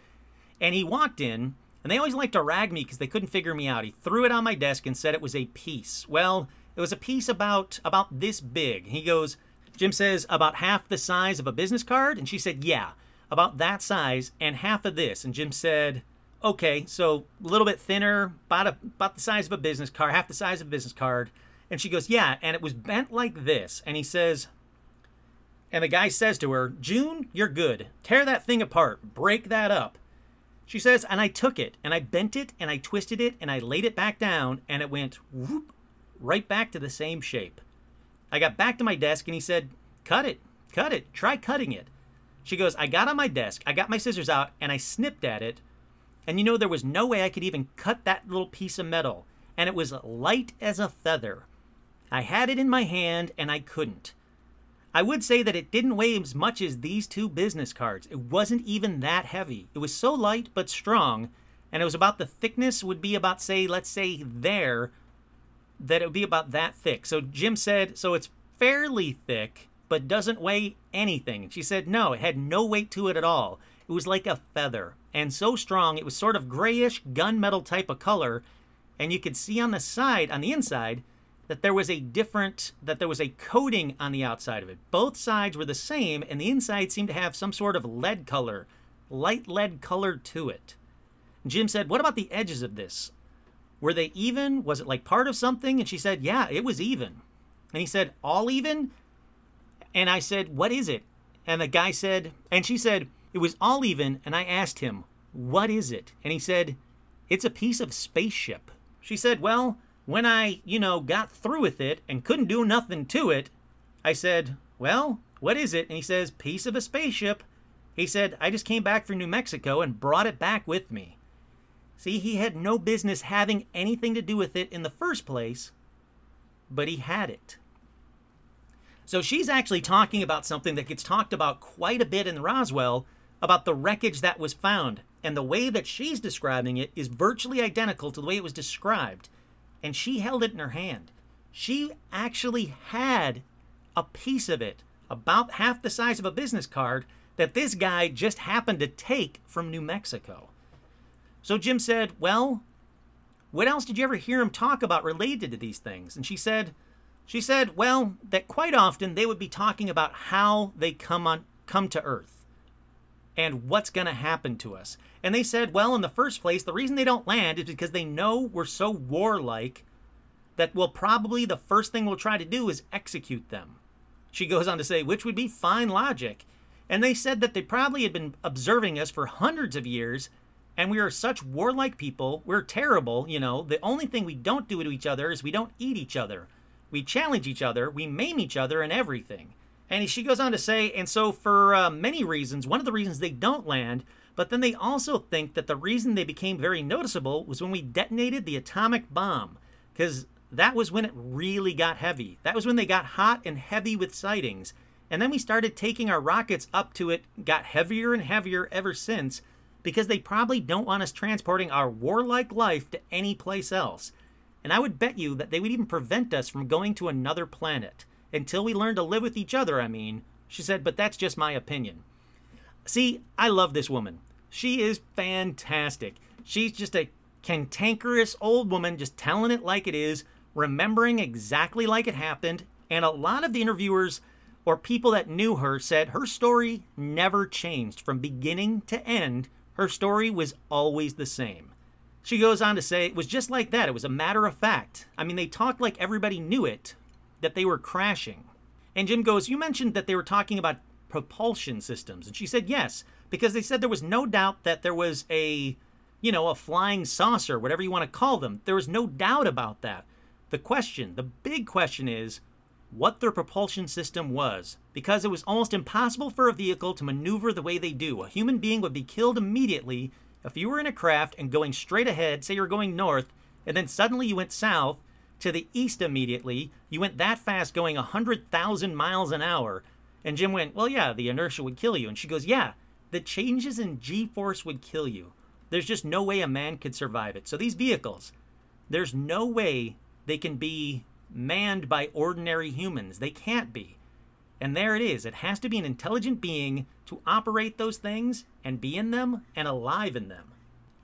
And he walked in, and they always like to rag me because they couldn't figure me out. He threw it on my desk and said it was a piece. Well, it was a piece about about this big. He goes, Jim says about half the size of a business card, and she said, yeah, about that size and half of this. And Jim said, okay, so a little bit thinner, about a, about the size of a business card, half the size of a business card. And she goes, yeah, and it was bent like this. And he says, and the guy says to her, June, you're good. Tear that thing apart. Break that up. She says, and I took it and I bent it and I twisted it and I laid it back down and it went whoop, right back to the same shape. I got back to my desk and he said, cut it, cut it, try cutting it. She goes, I got on my desk, I got my scissors out and I snipped at it and you know, there was no way I could even cut that little piece of metal, and it was light as a feather. I had it in my hand, and I couldn't. I would say that it didn't weigh as much as these two business cards. It wasn't even that heavy. It was so light but strong, and it was about the thickness would be about, say, let's say there, that it would be about that thick. So Jim said, so it's fairly thick, but doesn't weigh anything. She said, no, it had no weight to it at all. It was like a feather, and so strong it was sort of grayish gunmetal type of color, and you could see on the side, on the inside, that there was a different that there was a coating on the outside of it. Both sides were the same, and the inside seemed to have some sort of lead color, light lead color to it. Jim said, What about the edges of this? Were they even? Was it like part of something? And she said, Yeah, it was even. And he said, All even? And I said, What is it? And the guy said, and she said, it was all even, and I asked him, What is it? And he said, It's a piece of spaceship. She said, Well, when I, you know, got through with it and couldn't do nothing to it, I said, Well, what is it? And he says, Piece of a spaceship. He said, I just came back from New Mexico and brought it back with me. See, he had no business having anything to do with it in the first place, but he had it. So she's actually talking about something that gets talked about quite a bit in Roswell about the wreckage that was found. And the way that she's describing it is virtually identical to the way it was described. And she held it in her hand. She actually had a piece of it, about half the size of a business card, that this guy just happened to take from New Mexico. So Jim said, Well, what else did you ever hear him talk about related to these things? And she said, she said, well, that quite often they would be talking about how they come on come to Earth and what's going to happen to us. And they said, well, in the first place, the reason they don't land is because they know we're so warlike that we'll probably the first thing we'll try to do is execute them. She goes on to say, which would be fine logic. And they said that they probably had been observing us for hundreds of years, and we are such warlike people. We're terrible, you know. The only thing we don't do to each other is we don't eat each other. We challenge each other, we maim each other, and everything. And she goes on to say, and so for uh, many reasons, one of the reasons they don't land, but then they also think that the reason they became very noticeable was when we detonated the atomic bomb, because that was when it really got heavy. That was when they got hot and heavy with sightings. And then we started taking our rockets up to it, got heavier and heavier ever since, because they probably don't want us transporting our warlike life to any place else. And I would bet you that they would even prevent us from going to another planet. Until we learn to live with each other, I mean. She said, but that's just my opinion. See, I love this woman. She is fantastic. She's just a cantankerous old woman just telling it like it is, remembering exactly like it happened. And a lot of the interviewers or people that knew her said her story never changed from beginning to end. Her story was always the same. She goes on to say it was just like that. It was a matter of fact. I mean, they talked like everybody knew it, that they were crashing. And Jim goes, You mentioned that they were talking about propulsion systems. And she said, Yes, because they said there was no doubt that there was a, you know, a flying saucer, whatever you want to call them. There was no doubt about that. The question, the big question is, what their propulsion system was, because it was almost impossible for a vehicle to maneuver the way they do. A human being would be killed immediately if you were in a craft and going straight ahead, say you're going north, and then suddenly you went south to the east immediately, you went that fast going 100,000 miles an hour. And Jim went, Well, yeah, the inertia would kill you. And she goes, Yeah, the changes in g force would kill you. There's just no way a man could survive it. So these vehicles, there's no way they can be manned by ordinary humans. They can't be. And there it is. It has to be an intelligent being to operate those things and be in them and alive in them.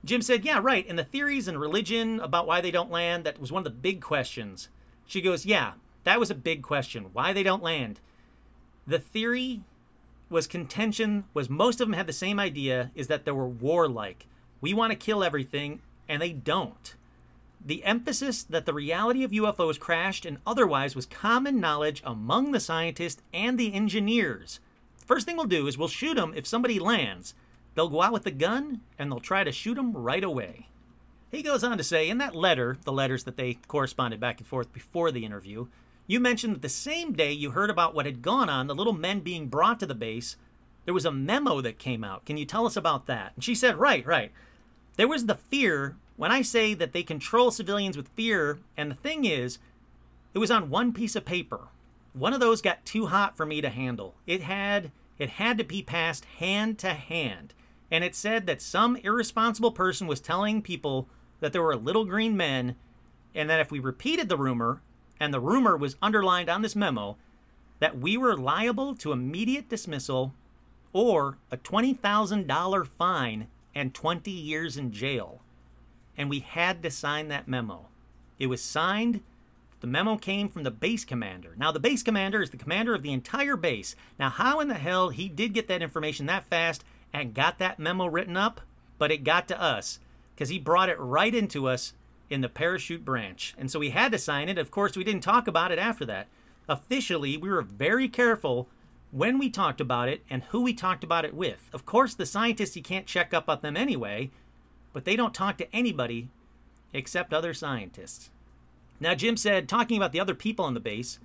Jim said, Yeah, right. And the theories and religion about why they don't land, that was one of the big questions. She goes, Yeah, that was a big question. Why they don't land. The theory was contention, was most of them had the same idea, is that they were warlike. We want to kill everything, and they don't. The emphasis that the reality of UFOs crashed and otherwise was common knowledge among the scientists and the engineers. First thing we'll do is we'll shoot them if somebody lands. They'll go out with the gun and they'll try to shoot him right away. He goes on to say in that letter, the letters that they corresponded back and forth before the interview, you mentioned that the same day you heard about what had gone on, the little men being brought to the base, there was a memo that came out. Can you tell us about that? And she said, Right, right. There was the fear when I say that they control civilians with fear, and the thing is, it was on one piece of paper. One of those got too hot for me to handle. It had it had to be passed hand to hand. And it said that some irresponsible person was telling people that there were little green men, and that if we repeated the rumor, and the rumor was underlined on this memo, that we were liable to immediate dismissal or a $20,000 fine and 20 years in jail and we had to sign that memo. It was signed. The memo came from the base commander. Now, the base commander is the commander of the entire base. Now, how in the hell he did get that information that fast and got that memo written up, but it got to us because he brought it right into us in the parachute branch. And so we had to sign it. Of course, we didn't talk about it after that. Officially, we were very careful when we talked about it and who we talked about it with. Of course, the scientists, you can't check up on them anyway but they don't talk to anybody except other scientists. Now, Jim said, talking about the other people on the base,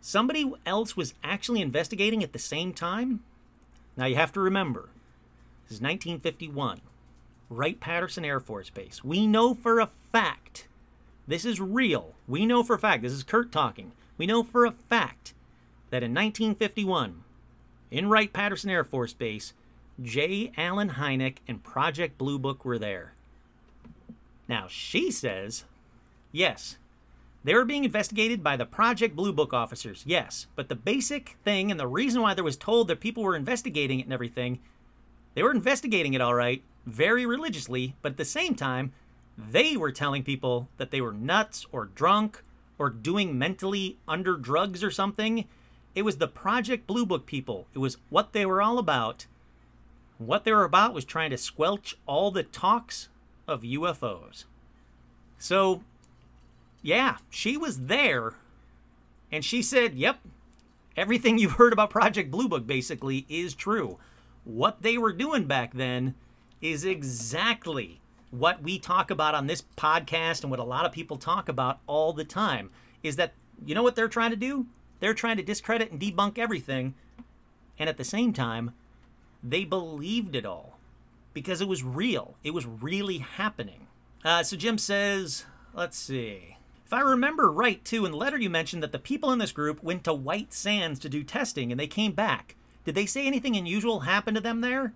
somebody else was actually investigating at the same time. Now, you have to remember, this is 1951, Wright Patterson Air Force Base. We know for a fact, this is real. We know for a fact, this is Kurt talking. We know for a fact that in 1951, in Wright Patterson Air Force Base, J. Allen Hynek and Project Blue Book were there. Now, she says, yes, They were being investigated by the Project Blue Book officers, yes. But the basic thing and the reason why there was told that people were investigating it and everything, they were investigating it all right, very religiously, but at the same time, they were telling people that they were nuts or drunk or doing mentally under drugs or something. It was the Project Blue Book people. It was what they were all about. What they were about was trying to squelch all the talks of UFOs. So yeah, she was there. And she said, yep, everything you've heard about Project Blue Book basically is true. What they were doing back then is exactly what we talk about on this podcast and what a lot of people talk about all the time is that you know what they're trying to do? They're trying to discredit and debunk everything. And at the same time, they believed it all because it was real. It was really happening. Uh, so Jim says, let's see. If I remember right, too, in the letter you mentioned that the people in this group went to White Sands to do testing and they came back. Did they say anything unusual happened to them there?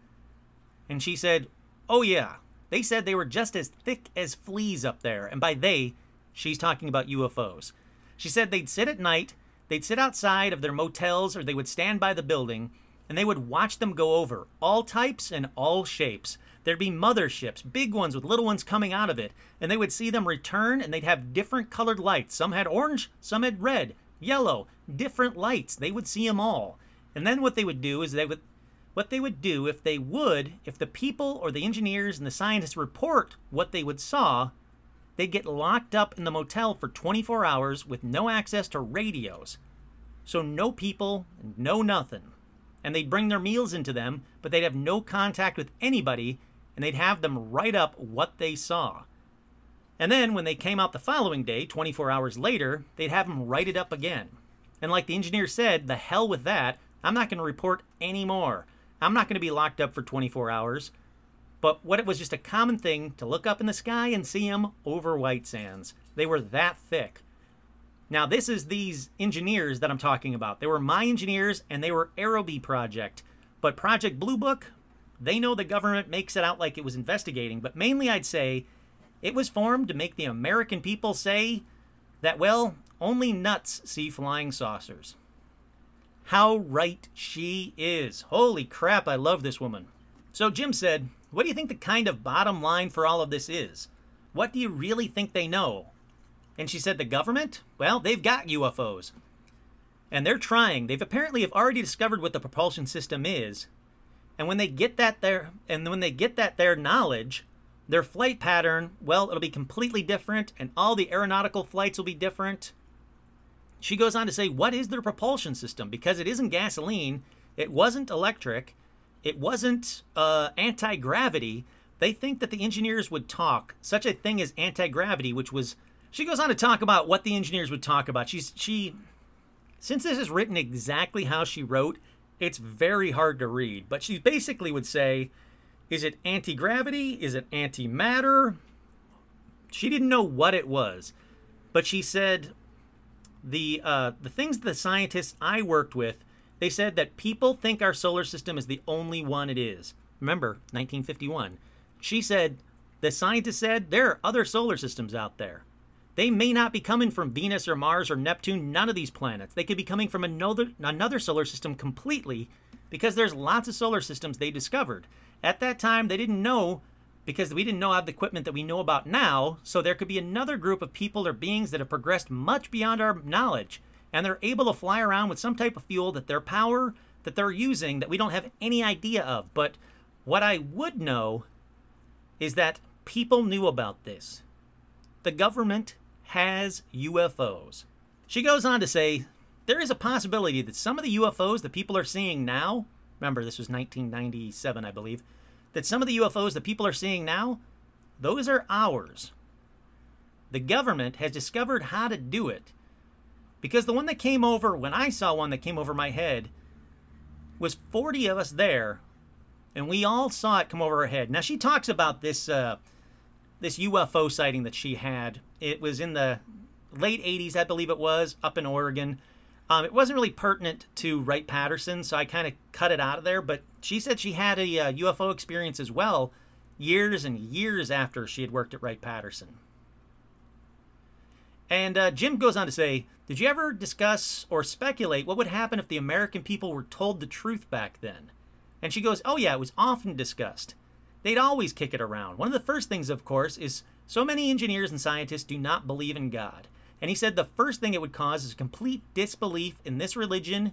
And she said, Oh, yeah. They said they were just as thick as fleas up there. And by they, she's talking about UFOs. She said they'd sit at night, they'd sit outside of their motels, or they would stand by the building, and they would watch them go over, all types and all shapes. There'd be motherships, big ones with little ones coming out of it, and they would see them return and they'd have different colored lights. Some had orange, some had red, yellow, different lights. They would see them all. And then what they would do is they would what they would do if they would, if the people or the engineers and the scientists report what they would saw, they'd get locked up in the motel for 24 hours with no access to radios. So no people, no nothing. And they'd bring their meals into them, but they'd have no contact with anybody and they'd have them write up what they saw. And then when they came out the following day, 24 hours later, they'd have them write it up again. And like the engineer said, the hell with that. I'm not going to report anymore. I'm not going to be locked up for 24 hours. But what it was just a common thing to look up in the sky and see them over White Sands. They were that thick. Now, this is these engineers that I'm talking about. They were my engineers and they were Aerobee Project. But Project Blue Book, they know the government makes it out like it was investigating, but mainly I'd say it was formed to make the American people say that, well, only nuts see flying saucers. How right she is. Holy crap, I love this woman. So Jim said, What do you think the kind of bottom line for all of this is? What do you really think they know? And she said, The government? Well, they've got UFOs. And they're trying. They've apparently have already discovered what the propulsion system is, and when they get that there, and when they get that their knowledge, their flight pattern, well, it'll be completely different, and all the aeronautical flights will be different. She goes on to say, what is their propulsion system? Because it isn't gasoline, it wasn't electric, it wasn't uh, anti gravity. They think that the engineers would talk such a thing as anti gravity, which was. She goes on to talk about what the engineers would talk about. She's she, since this is written exactly how she wrote, it's very hard to read, but she basically would say, is it anti gravity? Is it antimatter? She didn't know what it was, but she said the uh, the things the scientists I worked with, they said that people think our solar system is the only one it is. Remember, 1951. She said the scientists said there are other solar systems out there. They may not be coming from Venus or Mars or Neptune, none of these planets. They could be coming from another another solar system completely because there's lots of solar systems they discovered. At that time, they didn't know because we didn't know have the equipment that we know about now, so there could be another group of people or beings that have progressed much beyond our knowledge and they're able to fly around with some type of fuel that their power that they're using that we don't have any idea of. But what I would know is that people knew about this. The government has UFOs. She goes on to say there is a possibility that some of the UFOs that people are seeing now, remember this was 1997, I believe, that some of the UFOs that people are seeing now, those are ours. The government has discovered how to do it. Because the one that came over, when I saw one that came over my head, was 40 of us there, and we all saw it come over our head. Now, she talks about this uh, this UFO sighting that she had. It was in the late 80s, I believe it was, up in Oregon. Um, it wasn't really pertinent to Wright Patterson, so I kind of cut it out of there. But she said she had a uh, UFO experience as well, years and years after she had worked at Wright Patterson. And uh, Jim goes on to say, Did you ever discuss or speculate what would happen if the American people were told the truth back then? And she goes, Oh, yeah, it was often discussed. They'd always kick it around. One of the first things, of course, is so many engineers and scientists do not believe in God. And he said the first thing it would cause is complete disbelief in this religion,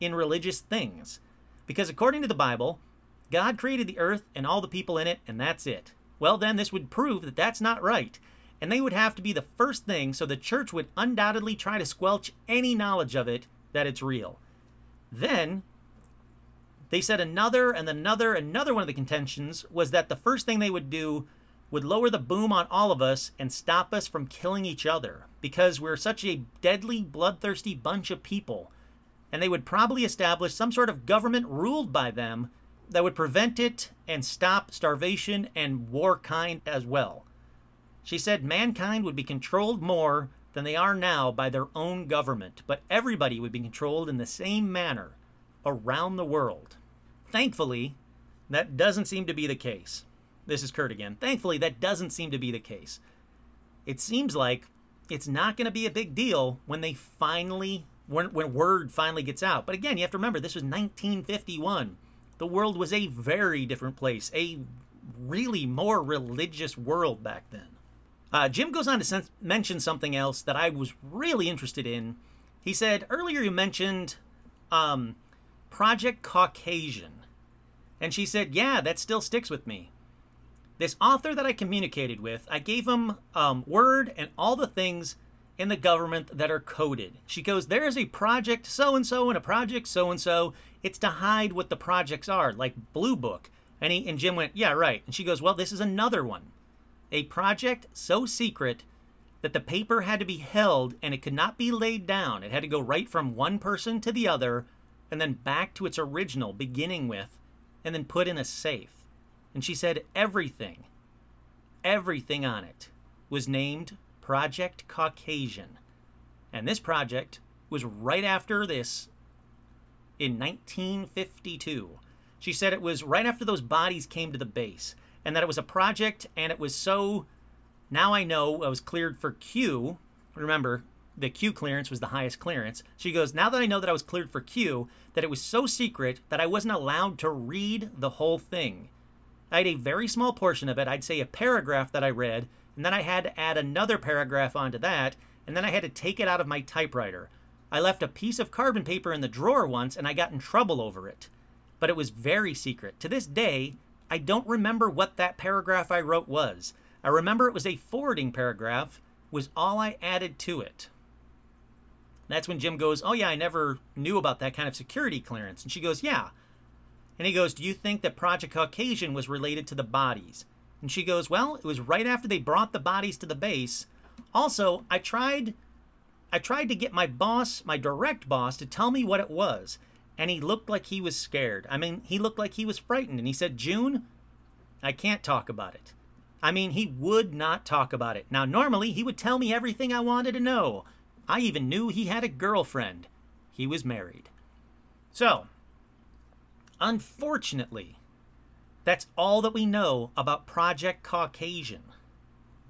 in religious things. Because according to the Bible, God created the earth and all the people in it, and that's it. Well, then, this would prove that that's not right and they would have to be the first thing, so the church would undoubtedly try to squelch any knowledge of it that it's real. Then, they said another and another, another one of the contentions was that the first thing they would do would lower the boom on all of us and stop us from killing each other because we're such a deadly, bloodthirsty bunch of people. And they would probably establish some sort of government ruled by them that would prevent it and stop starvation and war kind as well. She said mankind would be controlled more than they are now by their own government, but everybody would be controlled in the same manner around the world. Thankfully, that doesn't seem to be the case. This is Kurt again. Thankfully, that doesn't seem to be the case. It seems like it's not going to be a big deal when they finally, when, when word finally gets out. But again, you have to remember, this was 1951. The world was a very different place, a really more religious world back then. Uh, Jim goes on to sen- mention something else that I was really interested in. He said, earlier you mentioned um, Project Caucasian. And she said, yeah, that still sticks with me. This author that I communicated with, I gave him um, Word and all the things in the government that are coded. She goes, there is a project so and so and a project so and so. It's to hide what the projects are, like Blue Book. And, he, and Jim went, yeah, right. And she goes, well, this is another one a project so secret that the paper had to be held and it could not be laid down. It had to go right from one person to the other and then back to its original, beginning with, and then put in a safe. And she said everything, everything on it was named Project Caucasian. And this project was right after this in 1952. She said it was right after those bodies came to the base and that it was a project and it was so now I know I was cleared for Q. Remember, the Q clearance was the highest clearance. She goes, Now that I know that I was cleared for Q, that it was so secret that I wasn't allowed to read the whole thing. I had a very small portion of it, I'd say a paragraph that I read, and then I had to add another paragraph onto that, and then I had to take it out of my typewriter. I left a piece of carbon paper in the drawer once and I got in trouble over it. But it was very secret. To this day, I don't remember what that paragraph I wrote was. I remember it was a forwarding paragraph, was all I added to it. That's when Jim goes, Oh, yeah, I never knew about that kind of security clearance. And she goes, Yeah. And he goes, Do you think that Project Caucasian was related to the bodies? And she goes, Well, it was right after they brought the bodies to the base. Also, I tried I tried to get my boss, my direct boss, to tell me what it was and he looked like he was scared. I mean, he looked like he was frightened. And he said, June, I can't talk about it. I mean, he would not talk about it. Now, normally, he would tell me everything I wanted to know. I even knew he had a girlfriend. He was married. So, unfortunately, that's all that we know about Project Caucasian.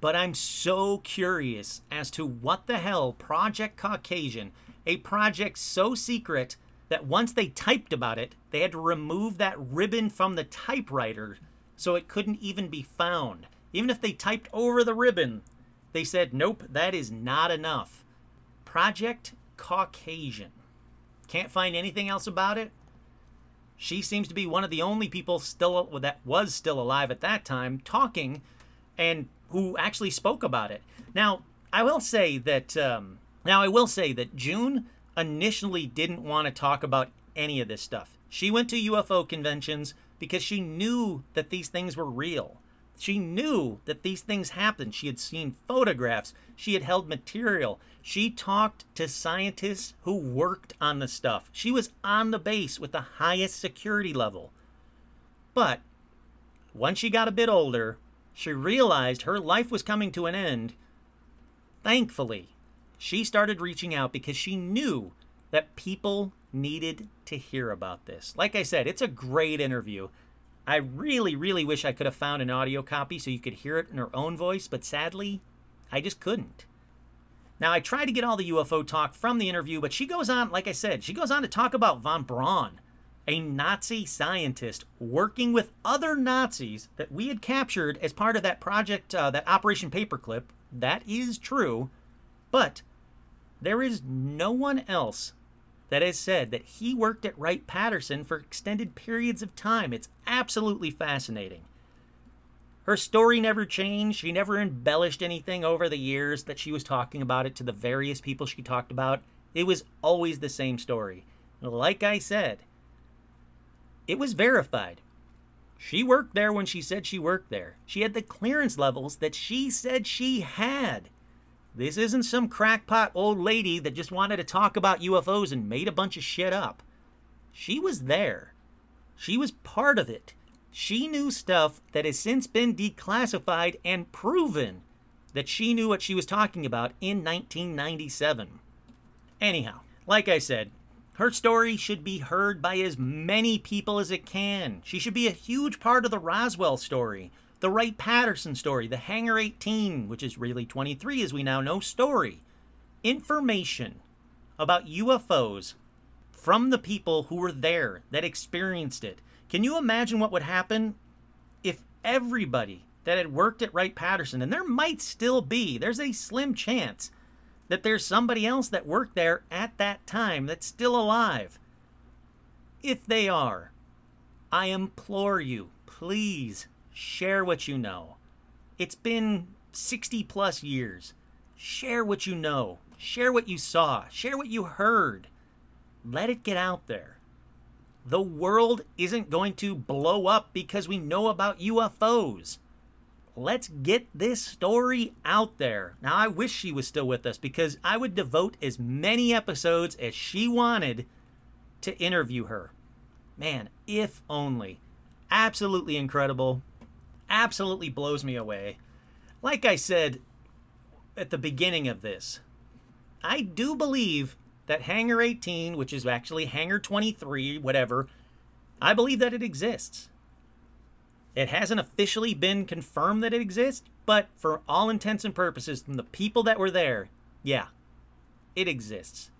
But I'm so curious as to what the hell Project Caucasian, a project so secret that once they typed about it, they had to remove that ribbon from the typewriter so it couldn't even be found. Even if they typed over the ribbon, they said, nope, that is not enough. Project Caucasian. Can't find anything else about it. She seems to be one of the only people still that was still alive at that time talking and who actually spoke about it. Now, I will say that um, now I will say that June initially didn't want to talk about any of this stuff. She went to UFO conventions because she knew that these things were real. She knew that these things happened. She had seen photographs. She had held material. She talked to scientists who worked on the stuff. She was on the base with the highest security level. But once she got a bit older, she realized her life was coming to an end. Thankfully, she started reaching out because she knew that people needed to hear about this. Like I said, it's a great interview. I really, really wish I could have found an audio copy so you could hear it in her own voice, but sadly, I just couldn't. Now, I tried to get all the UFO talk from the interview, but she goes on, like I said, she goes on to talk about von Braun, a Nazi scientist working with other Nazis that we had captured as part of that project, uh, that Operation Paperclip. That is true. But there is no one else that has said that he worked at Wright Patterson for extended periods of time. It's absolutely fascinating. Her story never changed. She never embellished anything over the years that she was talking about it to the various people she talked about. It was always the same story. Like I said, it was verified. She worked there when she said she worked there. She had the clearance levels that she said she had. This isn't some crackpot old lady that just wanted to talk about UFOs and made a bunch of shit up. She was there. She was part of it. She knew stuff that has since been declassified and proven that she knew what she was talking about in 1997. Anyhow, like I said, her story should be heard by as many people as it can. She should be a huge part of the Roswell story, the Wright Patterson story, the Hangar 18, which is really 23 as we now know, story. Information about UFOs from the people who were there that experienced it. Can you imagine what would happen if everybody that had worked at Wright Patterson, and there might still be, there's a slim chance that there's somebody else that worked there at that time that's still alive. If they are, I implore you, please share what you know. It's been 60 plus years. Share what you know. Share what you saw. Share what you heard. Let it get out there. The world isn't going to blow up because we know about UFOs let's get this story out there. Now, I wish she was still with us because I would devote as many episodes as she wanted to interview her. Man, if only. Absolutely incredible. Absolutely blows me away. Like I said at the beginning of this, I do believe that Hangar 18, which is actually Hangar 23, whatever, I believe that it exists. It hasn't officially been confirmed that it exists, but for all intents and purposes, from the people that were there, yeah, it exists.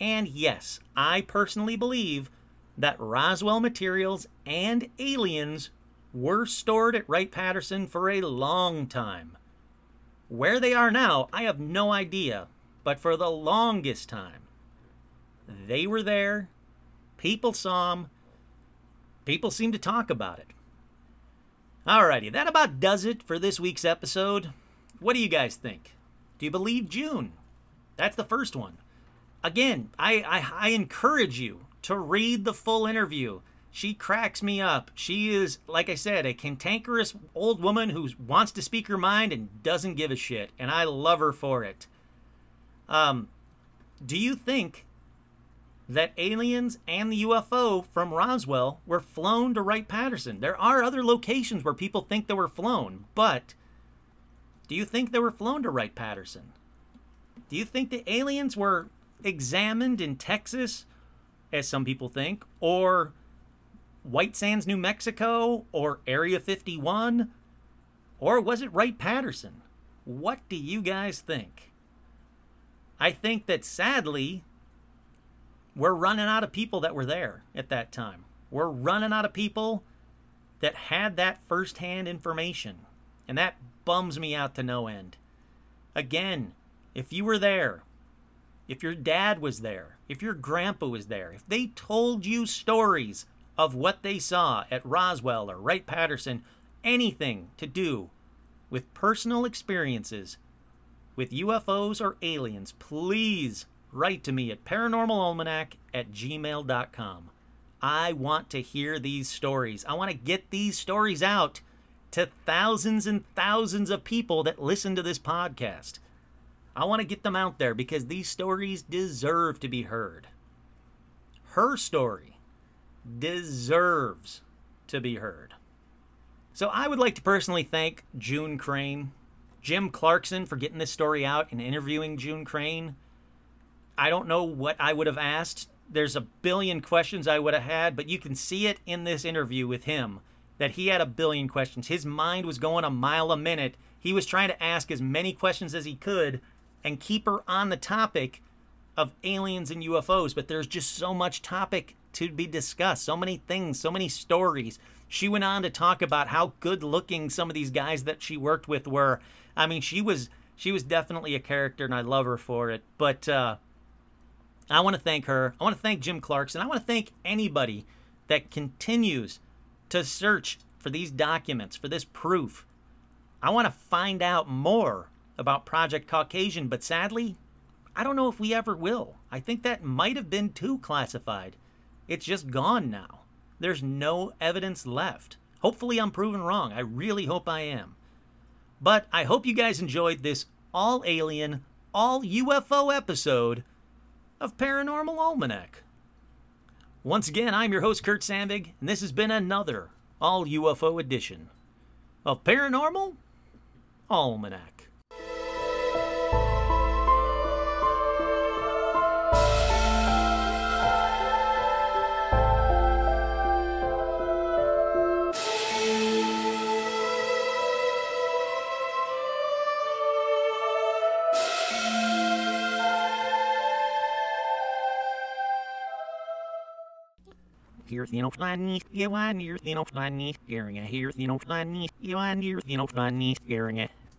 And yes, I personally believe that Roswell materials and aliens were stored at Wright Patterson for a long time. Where they are now, I have no idea, but for the longest time, they were there, people saw them, people seem to talk about it. Alrighty, that about does it for this week's episode. What do you guys think? Do you believe June? That's the first one. Again, I, I, I encourage you to read the full interview. She cracks me up. She is, like I said, a cantankerous old woman who wants to speak her mind and doesn't give a shit, and I love her for it. Um, do you think that aliens and the UFO from Roswell were flown to Wright Patterson. There are other locations where people think they were flown, but do you think they were flown to Wright Patterson? Do you think the aliens were examined in Texas, as some people think, or White Sands, New Mexico, or Area 51? Or was it Wright Patterson? What do you guys think? I think that sadly, we're running out of people that were there at that time. We're running out of people that had that firsthand information. And that bums me out to no end. Again, if you were there, if your dad was there, if your grandpa was there, if they told you stories of what they saw at Roswell or Wright Patterson, anything to do with personal experiences with UFOs or aliens, please write to me at paranormalalmanac at gmail.com. I want to hear these stories. I want to get these stories out to thousands and thousands of people that listen to this podcast. I want to get them out there because these stories deserve to be heard. Her story deserves to be heard. So I would like to personally thank June Crain, Jim Clarkson for getting this story out and interviewing June Crain. I don't know what I would have asked. There's a billion questions I would have had, but you can see it in this interview with him that he had a billion questions. His mind was going a mile a minute. He was trying to ask as many questions as he could and keep her on the topic of aliens and UFOs, but there's just so much topic to be discussed, so many things, so many stories. She went on to talk about how good looking some of these guys that she worked with were. I mean, she was she was definitely a character and I love her for it. But uh I want to thank her. I want to thank Jim Clarkson. I want to thank anybody that continues to search for these documents, for this proof. I want to find out more about Project Caucasian, but sadly, I don't know if we ever will. I think that might have been too classified. It's just gone now. There's no evidence left. Hopefully, I'm proven wrong. I really hope I am. But I hope you guys enjoyed this all alien, all UFO episode of Paranormal Almanac. Once again, I'm your host, Kurt Sandvig, and this has been another all UFO edition of Paranormal Almanac. You know funny, you want here's you know funny, hearing it. Here's you know funny, you want here's you know funny, hearing it.